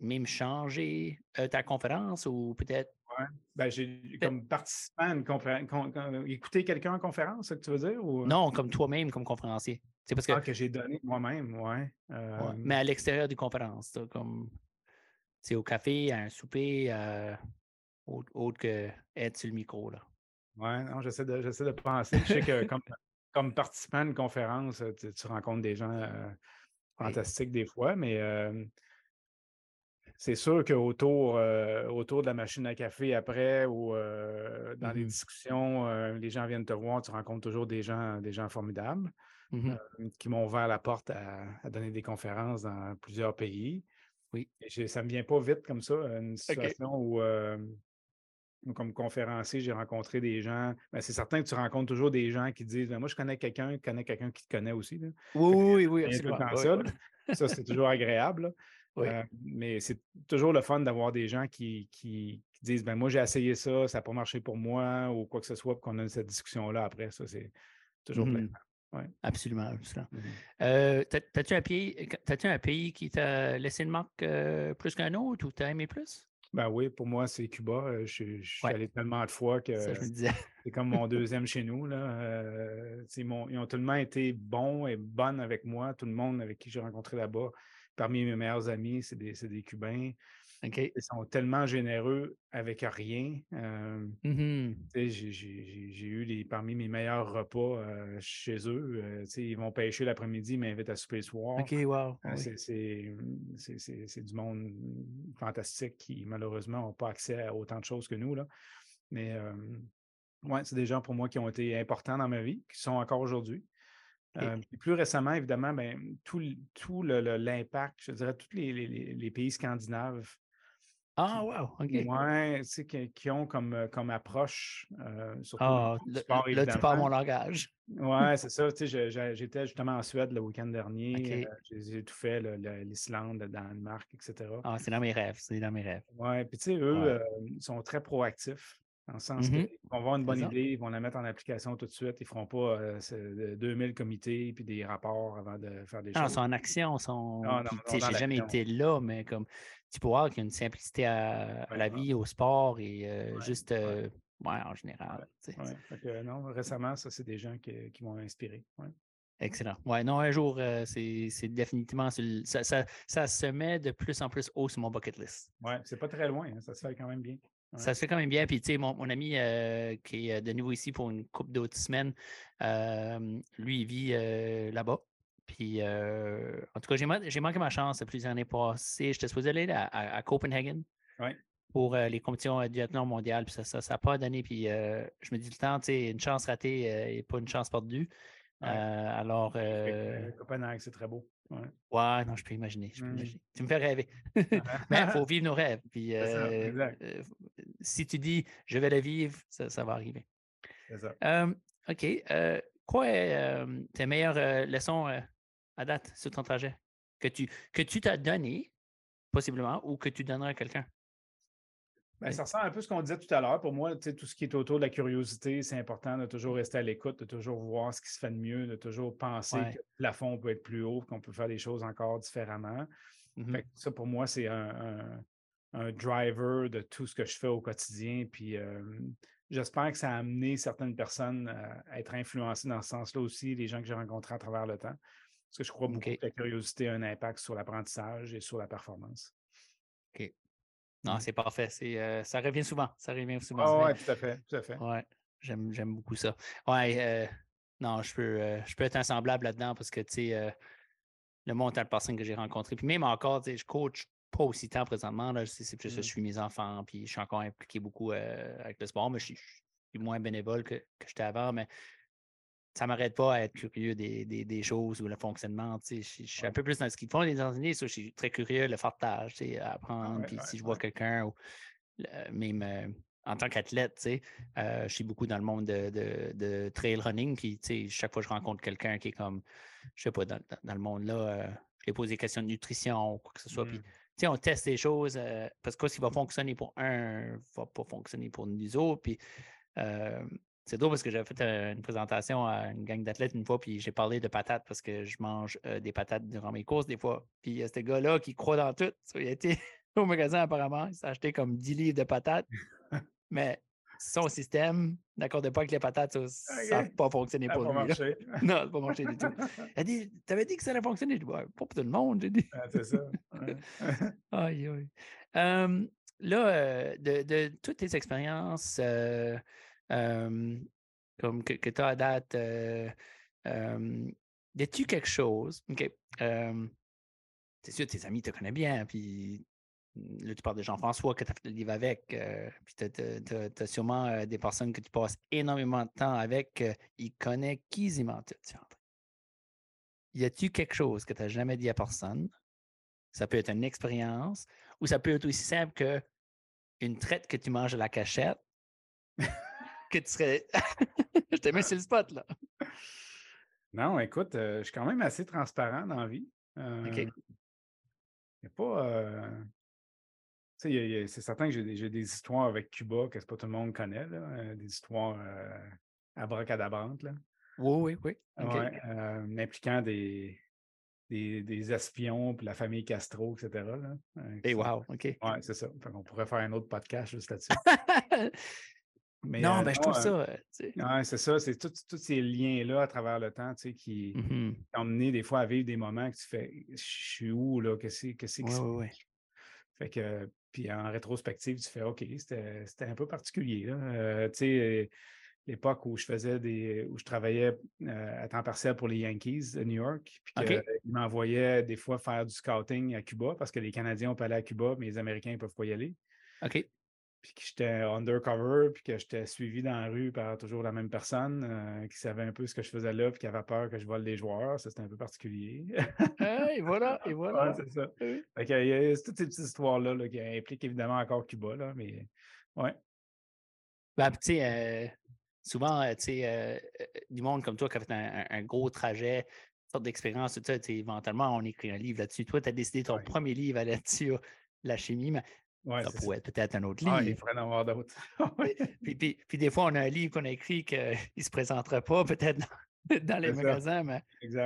même changer ta conférence ou peut-être. Oui. Ben, j'ai comme participant à une conférence. écouter quelqu'un en conférence, c'est ce que tu veux dire? Ou... Non, comme toi-même, comme conférencier. C'est parce que. Ah, que j'ai donné moi-même, ouais. Mais à l'extérieur du conférence, comme c'est au café, à un souper, autre, que être sur le micro. Là. Ouais, non, j'essaie de, j'essaie de penser. Je sais que comme, comme participant à une conférence, tu, rencontres des gens fantastiques des fois, mais c'est sûr qu'autour autour de la machine à café après ou dans les mmh discussions, les gens viennent te voir, tu rencontres toujours des gens, des gens formidables mmh qui m'ont ouvert la porte à, donner des conférences dans plusieurs pays. Oui. ça ne me vient pas vite comme ça, une situation où, comme conférencier, j'ai rencontré des gens. Ben, c'est certain que tu rencontres toujours des gens qui disent ben, Moi, je connais quelqu'un qui connaît quelqu'un qui te connaît aussi. Oui, oui, oui, absolument. Ça, c'est toujours agréable. mais c'est toujours le fun d'avoir des gens qui, disent ben moi j'ai essayé ça, ça n'a pas marché pour moi ou quoi que ce soit, qu'on a cette discussion-là après. Ça, c'est toujours mmh Absolument, absolument. Mmh euh, T'as-tu un, pays, un pays qui t'a laissé une marque plus qu'un autre ou t'as aimé plus? Ben oui, pour moi, c'est Cuba. Je, suis allé tellement de fois que c'est comme mon deuxième chez nous. Là. ils ont tellement été bons et bonnes avec moi. Tout le monde avec qui j'ai rencontré là-bas parmi mes meilleurs amis, c'est des, des, Cubains. Ils sont tellement généreux avec rien. Mmh j'ai eu les, parmi mes meilleurs repas chez eux. ils vont pêcher l'après-midi, ils m'invitent à souper le soir. OK, wow. C'est du monde fantastique qui, malheureusement, n'ont pas accès à autant de choses que nous. Là. Mais ouais, c'est des gens pour moi qui ont été importants dans ma vie, qui sont encore aujourd'hui. Euh, plus récemment, évidemment, ben, tout, tout l'impact, je dirais, tous les, pays scandinaves. Ah, wow, OK. Ouais, tu sais, qui, ont comme, euh, comme approche, euh, surtout ah, là, tu parles mon langage. Ouais, c'est ça. Tu sais, j'étais justement en Suède le week-end dernier. j'ai tout fait, l'Islande, le Danemark, etc. Ah, c'est dans mes rêves. C'est dans mes rêves. Ouais, puis tu sais, eux, ils sont très proactifs. Dans le sens mmh qu'ils vont avoir une bonne idée, ils vont la mettre en application tout de suite. Ils ne feront pas 2000 comités puis des rapports avant de faire des choses. Non, ils sont en action. Sont... Je n'ai jamais été là, mais comme tu peux voir qu'il y a une simplicité à, la vie, au sport et juste en général. non, récemment, ça, c'est des gens qui, m'ont inspiré. Excellent. Ouais, non, un jour, c'est définitivement. Ça, ça, se met de plus en plus haut sur mon bucket list. Oui, c'est pas très loin. Hein, ça se fait quand même bien. Ça se fait quand même bien. Puis, tu sais, mon, mon, ami euh, qui est de nouveau ici pour une couple d'autres semaines, euh, lui, il vit là-bas. Puis, en tout cas, j'ai manqué ma chance plusieurs années passées. J'étais supposé aller à, à, Copenhagen pour les compétitions du mondial. mondial. Puis, ça n'a ça, pas donné. Puis, je me dis le temps, tu sais, une chance ratée et pas une chance perdue. alors. Copenhague, c'est très beau. Ouais. non, je peux imaginer. Je peux mmh. imaginer. Tu me fais rêver. Mais il faut vivre nos rêves. Puis, euh, si tu dis je vais la vivre, ça, ça va arriver. Ça. OK. quoi est tes meilleures leçons à date sur ton trajet que tu que tu t'as donné, possiblement, ou que tu donneras à quelqu'un? Ben, ça ressemble un peu à ce qu'on disait tout à l'heure. Pour moi, tout ce qui est autour de la curiosité, c'est important de toujours rester à l'écoute, de toujours voir ce qui se fait de mieux, de toujours penser que le plafond peut être plus haut, qu'on peut faire des choses encore différemment. Mmh ça, pour moi, c'est un, driver de tout ce que je fais au quotidien. Puis j'espère que ça a amené certaines personnes à être influencées dans ce sens-là aussi, les gens que j'ai rencontrés à travers le temps. Parce que je crois beaucoup que la curiosité a un impact sur l'apprentissage et sur la performance. OK. Non, mmh. c'est parfait. C'est, ça revient souvent. Ça revient souvent. Ah oui, tout à fait. Tout à fait. Ouais, j'aime, beaucoup ça. Ouais, non, je peux, je peux être insemblable là-dedans parce que, tu sais, le montant de personnes que j'ai rencontré, puis même encore, tu sais, je coach pas aussi tant présentement. Là, c'est, plus je mmh. suis mes enfants, puis je suis encore impliqué beaucoup avec le sport, mais je suis, moins bénévole que, que j'étais avant. Mais ça ne m'arrête pas à être curieux des, choses ou le fonctionnement. Je, suis un peu plus dans ce qu'ils font les États-Unis. Je suis très curieux, le partage, apprendre. puis si je vois quelqu'un, ou même euh, en tant qu'athlète, euh, je suis beaucoup dans le monde de, trail running. Puis chaque fois que je rencontre quelqu'un qui est comme, je sais pas, dans, le monde là, euh, je lui pose des questions de nutrition ou quoi que ce soit. Puis mmh. on teste des choses parce que ce qui va fonctionner pour un ne va pas fonctionner pour nous autres. Puis c'est drôle parce que j'avais fait euh, une présentation à une gang d'athlètes une fois, puis j'ai parlé de patates parce que je mange euh, des patates durant mes courses des fois. Puis il y a ce gars-là qui croit dans tout. Il a été au magasin apparemment, il s'est acheté comme 10 livres de patates, mais son système n'accordait pas avec les patates, ça n'a pas fonctionné pour lui. non, ça n'a pas marché du tout. A dit T'avais dit que ça allait fonctionner? Je dis Pas pour tout le monde, j'ai dit. c'est ça. aïe, aïe. là, euh, de, de, toutes tes expériences, comme que, tu as à date, euh, tu quelque chose? OK. c'est sûr, tes amis te connaissent bien, puis là, tu parles de Jean-François que tu as fait le livre avec, puis tu as, sûrement des personnes que tu passes énormément de temps avec, ils connaissent quasiment tout. Y a-tu quelque chose que tu n'as jamais dit à personne? Ça peut être une expérience, ou ça peut être aussi simple que une traite que tu manges à la cachette que tu serais. je t'ai mis sur le spot, là. Non, écoute, euh, je suis quand même assez transparent dans la vie. Euh, OK. Il n'y a pas. Euh, tu sais, c'est certain que j'ai des, histoires avec Cuba que pas tout le monde connaît, là, des histoires abracadabrantes. Là. Oui, oui, oui. Ouais, impliquant des, des, des, espions, puis la famille Castro, etc. Là, Et wow, OK. Oui, c'est ça. On pourrait faire un autre podcast juste là-dessus. non, ben, je trouve ça. Ouais, c'est ça, c'est tous ces liens-là à travers le temps qui ont mené des fois à vivre des moments que tu fais Je suis où là? Qu'est-ce que c'est que ouais, Fait que, puis en rétrospective, tu fais OK, c'était un peu particulier. Là. tu sais, l'époque où je faisais des. où je travaillais à temps partiel pour les Yankees de New York, puis qu'ils m'envoyaient des fois faire du scouting à Cuba parce que les Canadiens peuvent aller à Cuba, mais les Américains ne peuvent pas y aller. OK puis que j'étais undercover, puis que j'étais suivi dans la rue par toujours la même personne euh, qui savait un peu ce que je faisais là, puis qui avait peur que je vole les joueurs. Ça, c'était un peu particulier. et voilà, et voilà. c'est ça. il y a toutes ces petites histoires-là qui impliquent évidemment encore Cuba, là, mais ouais. Ben, tu sais, euh, souvent, euh, tu sais, du monde comme toi qui a fait un, gros trajet, une sorte d'expérience, tout ça, éventuellement, on écrit un livre là-dessus. Toi, tu as décidé ton premier livre là-dessus, la chimie, mais ça pourrait être peut-être un autre livre. Ah, il faudrait en avoir d'autres. puis, des fois, on a un livre qu'on a écrit qu'il ne se présentera pas peut-être dans, les magasins, mais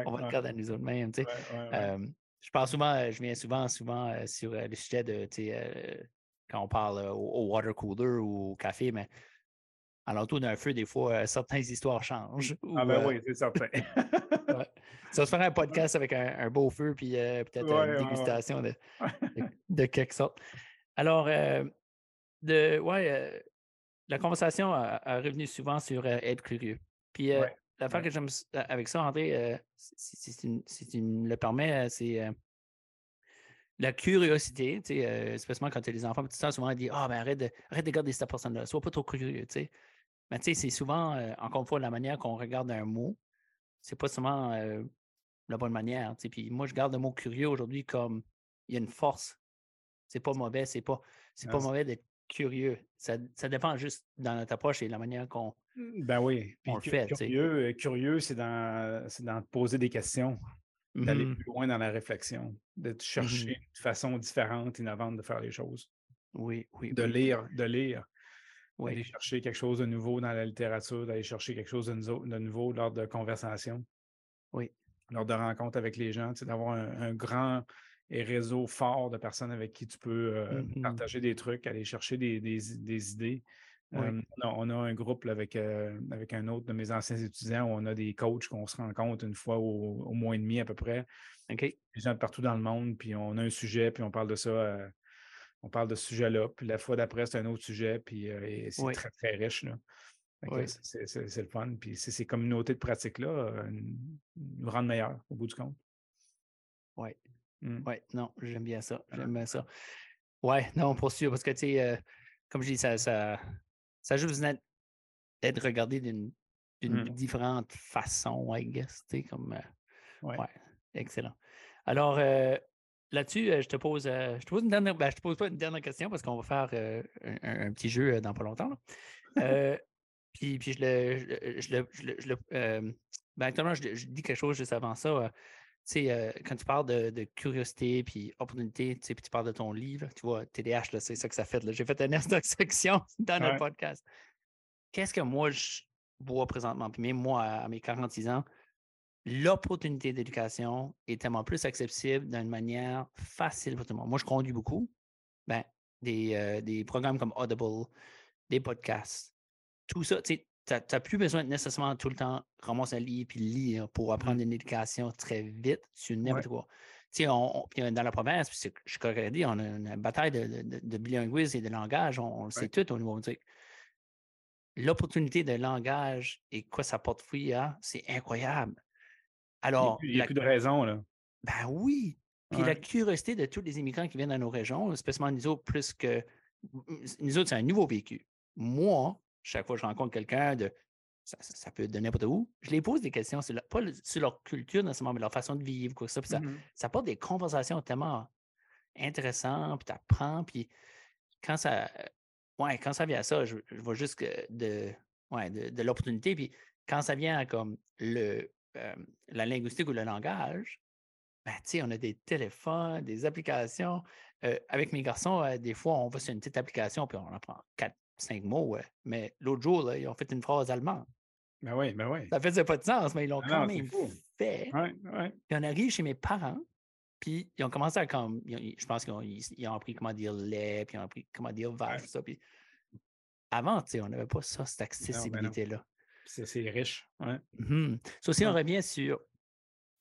on va le garder à nous autres mêmes. je parle souvent, je viens souvent, souvent euh, sur euh, le sujet de euh, quand on parle au, water cooler ou au café, mais à l'entour d'un feu, des fois, certaines histoires changent. ah ben oui, c'est certain. Ça se faire un podcast avec un, beau feu, puis peut-être une dégustation de, de quelque sorte. Alors, euh, de, ouais, euh, la conversation a, revenu souvent sur euh, être curieux. Puis l'affaire que j'aime avec ça, André, si, tu, me le permets, c'est la curiosité, tu sais, spécialement quand tu as des enfants, tu souvent on dit Ah, ben arrête de, arrête de regarder cette personne-là, sois pas trop curieux, tu sais. Mais tu sais, c'est souvent, encore une fois, la manière qu'on regarde un mot, c'est pas seulement la bonne manière, tu sais. Puis moi, je garde le mot curieux aujourd'hui comme il y a une force c'est pas mauvais, c'est pas, c'est pas mauvais d'être curieux. Ça, ça, dépend juste dans notre approche et la manière qu'on mmh, ben oui. le fait. Curieux, euh, curieux c'est dans, dans poser des questions, d'aller mmh plus loin dans la réflexion, de mmh chercher une façon différente, innovante de faire les choses. Oui, oui. De lire, de lire. D'aller chercher quelque chose de nouveau dans la littérature, d'aller chercher quelque chose de, nouveau lors de conversations. Oui. Lors de rencontres avec les gens, d'avoir un, grand et réseau fort de personnes avec qui tu peux euh, mmh partager des trucs, aller chercher des, idées. on, a, un groupe avec, euh, avec un autre de mes anciens étudiants où on a des coachs qu'on se rencontre une fois au, mois et demi à peu près. OK. Des gens partout dans le monde, puis on a un sujet, puis on parle de ça. Euh, on parle de ce sujet-là, puis la fois d'après, c'est un autre sujet, puis c'est très, très riche. C'est le fun. Puis ces communautés de pratique-là nous rendent meilleurs au bout du compte. Oui. Mmh. Oui, non, j'aime bien ça. J'aime bien ça. Ouais, non, pour sûr, parce que, tu sais, euh, comme je dis, ça, ça, ça juste d'être regardé d'une Mmh. différente façon, I guess. tu sais, Comme, euh, Ouais. ouais, excellent. Alors, euh, là-dessus, euh, je te pose, je te pose une dernière, ben, je te pose pas une dernière question parce qu'on va faire un, petit jeu dans pas longtemps. puis, puis je le, je le- je le, je le- je le- ben, actuellement, je dis quelque chose juste avant ça. Tu sais, euh, quand tu parles de, de curiosité puis opportunité, tu sais, puis tu parles de ton livre, tu vois, TDH, c'est ça que ça fait. J'ai fait une section dans notre Ouais. podcast. Qu'est-ce que moi, je vois présentement? Puis même moi, à, mes 46 ans, l'opportunité d'éducation est tellement plus accessible d'une manière facile pour tout le monde. Moi, je conduis beaucoup. Ben, des, euh, des programmes comme Audible, des podcasts, tout ça, tu n'as plus besoin de nécessairement tout le temps ramasser un livre puis lire pour apprendre une éducation très vite sur n'importe quoi. Tu sais, on, on- puis, euh, dans la province, puis c'est- je suis dit, on a une bataille de, de, bilinguisme et de langage, on, on le sait tout au niveau musique. L'opportunité de langage et quoi ça porte fruit c'est incroyable. Il n'y a, Alors, plus- il y a la- plus de raison, là. ben oui. Puis la Ouais. curiosité de tous les immigrants qui viennent dans nos régions, spécialement nous autres, plus que. Nous autres, c'est un nouveau vécu. Moi, chaque fois que je rencontre quelqu'un de. Ça, ça- ça peut être de n'importe où, je les pose des questions, sur leur- pas le- sur leur culture nécessairement, mais leur façon de vivre, quoi que ça. Puis ça, ça porte des conversations tellement intéressantes, puis tu apprends, puis quand ça. Ouais, quand ça vient à ça, je, je vois juste que de, ouais, de, de l'opportunité. Puis quand ça vient à comme le, euh, la linguistique ou le langage, ben, tu sais, on a des téléphones, des applications. Euh, avec mes garçons, euh, des fois, on va sur une petite application, puis on apprend quatre, cinq mots. ouais. Mais l'autre jour, là, ils ont fait une phrase allemande. Ben oui, ben oui. Ça faisait pas de sens, mais ils l'ont Ah quand non, même fait. Ouais, ouais. Puis on arrive chez mes parents, puis ils ont commencé à comme. ils je pense qu'ils ont, ils- ils ont appris comment dire lait, puis ils ont appris comment dire vache, tout ça. Puis avant, tu sais, on n'avait pas ça, cette ben accessibilité-là. C'est c'est riche. Ouais. Mhm. So, si on Ouais. revient sur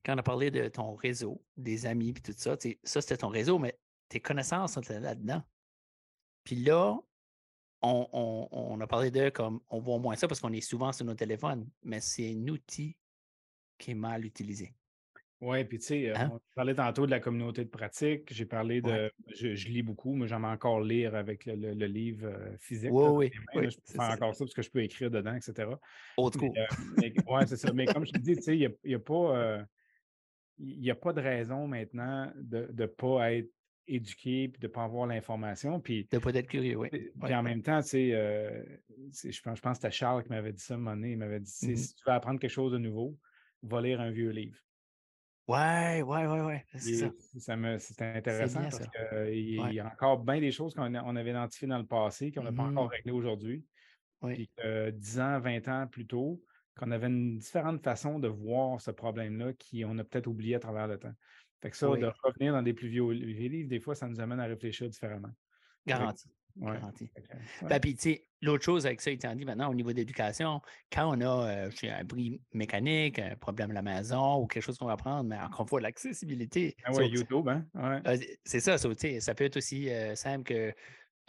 quand on a parlé de ton réseau, des amis, puis tout ça, tu sais, ça c'était ton réseau, mais tes connaissances sont là-dedans. Puis là, on, on- on a parlé de comme on voit moins ça parce qu'on est souvent sur nos téléphones, mais c'est un outil qui est mal utilisé. Oui, puis tu sais, euh, Hein? on parlait tantôt de la communauté de pratique. J'ai parlé de. Ouais. Je, je lis beaucoup, mais j'aime encore lire avec le, le- le livre euh, physique. Oui, oui, les mains, oui, là. je peux faire encore ça parce que je peux écrire dedans, etc. Euh, mais- ouais, c'est ça. Mais comme je te dis, tu sais, il n'y a, y a pas. euh, il y a pas de raison maintenant de ne pas être éduqué puis de ne pas avoir l'information. Puis, De peut être curieux, oui. puis Ouais, en même temps, tu sais, euh, je pense, je pense que c'était Charles qui m'avait dit ça à un moment donné. Il m'avait dit Mhm. si tu veux apprendre quelque chose de nouveau, va lire un vieux livre. Ouais, ouais, ouais, ouais. C'est ça. ça me- C'était intéressant bien, parce qu'il Ouais. y a encore bien des choses qu'on on avait identifiées dans le passé qu'on n'a pas Mhm. encore réglées aujourd'hui. Puis que 10 ans, 20 ans plus tôt, qu'on avait une différente façon de voir ce problème-là qu'on a peut-être oublié à travers le temps. Fait que ça, Oui. de revenir dans des plus vieux, livres, des fois, ça nous amène à réfléchir différemment. Garanti. Ouais. Garanti. Ouais. Ben, puis, tu sais, l'autre chose avec ça étant dit, maintenant, au niveau d'éducation, quand on a euh, un bris mécanique, un problème à la maison ou quelque chose qu'on va apprendre, mais encore une fois, l'accessibilité. Ah ouais, tu- YouTube, hein? Ouais. euh, c'est ça, sais, ça peut être aussi euh, simple que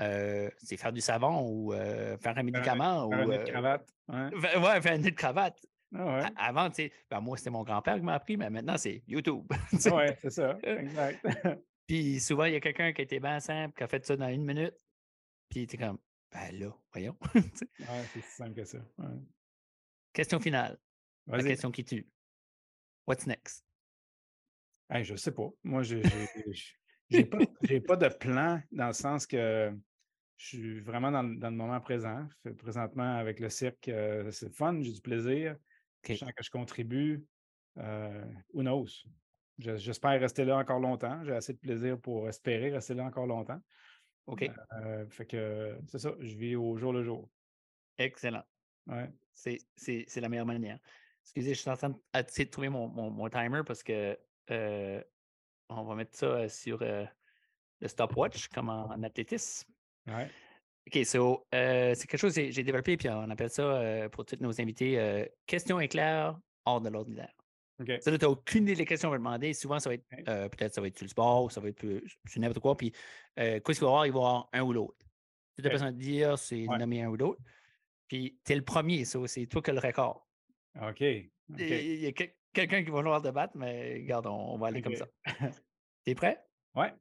euh, c'est faire du savon ou euh, faire un médicament Faire un ou. nœud de cravate. Ouais. fa- ouais, faire un nœud de cravate. Ah ouais. A- Avant, tu sais, ben, moi, c'était mon grand-père qui m'a appris, mais maintenant, c'est YouTube. ouais, c'est ça. Exact. Puis souvent, il y a quelqu'un qui était bien simple, qui a fait ça dans une minute. Puis tu es comme, ben là, voyons. Ouais, c'est si simple que ça. Ouais. question finale. La question qui tue. What's next? Hey, je sais pas. Moi, j'ai- j'ai pas, pas de plan dans le sens que je suis vraiment dans, le- dans le moment présent. Présentement, avec le cirque, euh, c'est fun, j'ai du plaisir. OK. Je sens que je contribue. Euh, who knows? Je- J'espère rester là encore longtemps. J'ai assez de plaisir pour espérer rester là encore longtemps. OK. Euh, fait que c'est ça, je vis au jour le jour. Excellent. Ouais. C'est la meilleure manière. Excusez, je suis en train de- de trouver mon, mon- mon timer parce que euh, on va mettre ça euh, sur euh, le stopwatch comme en, en athlétisme. Ouais. OK, so, euh, c'est quelque chose que j'ai- développé, puis on appelle ça euh, pour tous nos invités euh, questions éclairs hors de l'ordinaire. OK. Ça, tu n'as aucune idée des questions qu'on va demander. Souvent, ça va être peut-être ça va être sur le sport, ou ça va être sur n'importe quoi. Puis, quoi qu'il va y avoir, il va y avoir un ou l'autre. Tout Ok. a besoin de dire, c'est Ouais. nommer un ou l'autre. Puis, tu es le premier, c'est toi qui as le record. OK. Il y a quel- quelqu'un qui va vouloir te battre, mais regarde, on, on va aller comme ça. T'es prêt? Ouais.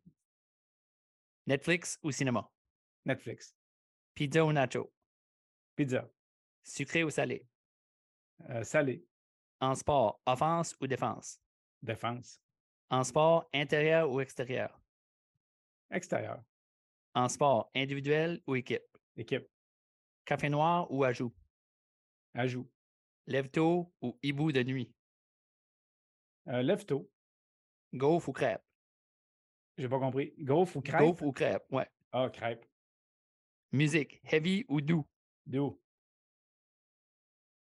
Netflix ou cinéma? Netflix. Pizza ou nacho? Pizza. Sucré ou salé? Euh, salé. En sport, offense ou défense? Défense. En sport, intérieur ou extérieur? Extérieur. En sport, individuel ou équipe? Équipe. Café noir ou ajout? Ajout. Lève-tôt ou hibou de nuit? Euh, Lève-tôt. Gaufre ou crêpe? J'ai pas compris. Gaufre ou crêpe? Gaufre ou crêpe, ouais. Ah, crêpe. Musique, heavy ou doux? D'où?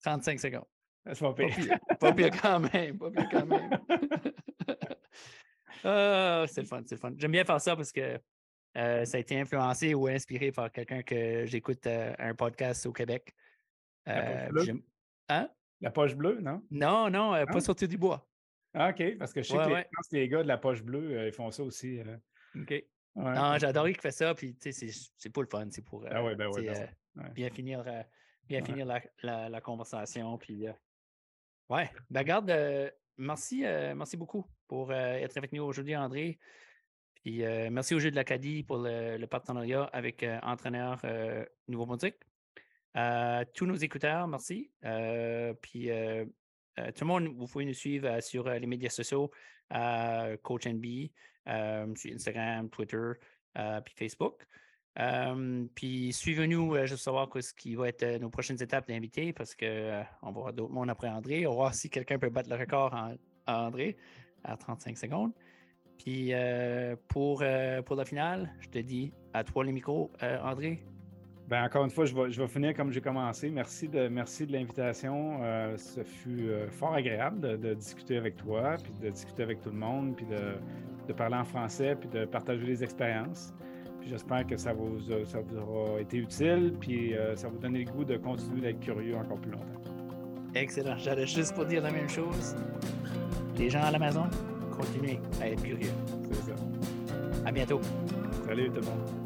35 secondes. C'est pas Pas pire. pire, pas pire quand même, pas pire quand même. Ah, c'est le fun, c'est le fun. J'aime bien faire ça parce que euh, ça a été influencé ou inspiré par quelqu'un que j'écoute euh, un podcast au Québec. La poche Euh, Hein? La poche bleue, non? Non, non, Non? pas sortir du bois. Ah, OK, parce que je sais Ouais, que les, ouais. les gars de la poche bleue, ils font ça aussi. OK. Ouais. Non, j'ai adoré qu'il fait ça, puis tu sais, c'est- pas le fun, c'est pour Ah euh, ouais, ben ouais, ben euh, bien finir, euh, bien finir la, la- la conversation. Puis, euh, ouais, ben regarde, euh, merci, merci beaucoup pour être avec nous aujourd'hui, André. Puis merci au jeu de l'Acadie pour le, le partenariat avec Entraîneur Nouveau-Brunswick. Tous nos écouteurs, merci. Puis tout le monde, vous pouvez nous suivre euh, sur euh, les médias sociaux, euh, Coach NB, euh, sur Instagram, Twitter, euh, puis Facebook. Euh, puis suivez-nous euh, juste savoir ce qui va être euh, nos prochaines étapes d'invités parce qu'on va avoir d'autres mondes après André. On va voir si quelqu'un peut battre le record en, André à 35 secondes. Puis euh, pour, euh, pour la finale, je te dis à toi les micros, euh, André. Ben, encore une fois, je vais, je vais finir comme j'ai commencé. Merci de, merci de l'invitation. Euh, ce fut euh, fort agréable de, de discuter avec toi, puis de discuter avec tout le monde, puis de, de parler en français, puis de partager les expériences. J'espère que ça vous, a- ça vous aura été utile, puis euh, ça vous donne le goût de continuer d'être curieux encore plus longtemps. Excellent. J'allais juste pour dire la même chose. Les gens à la maison, continuez à être curieux. C'est ça. À bientôt. Salut tout le monde.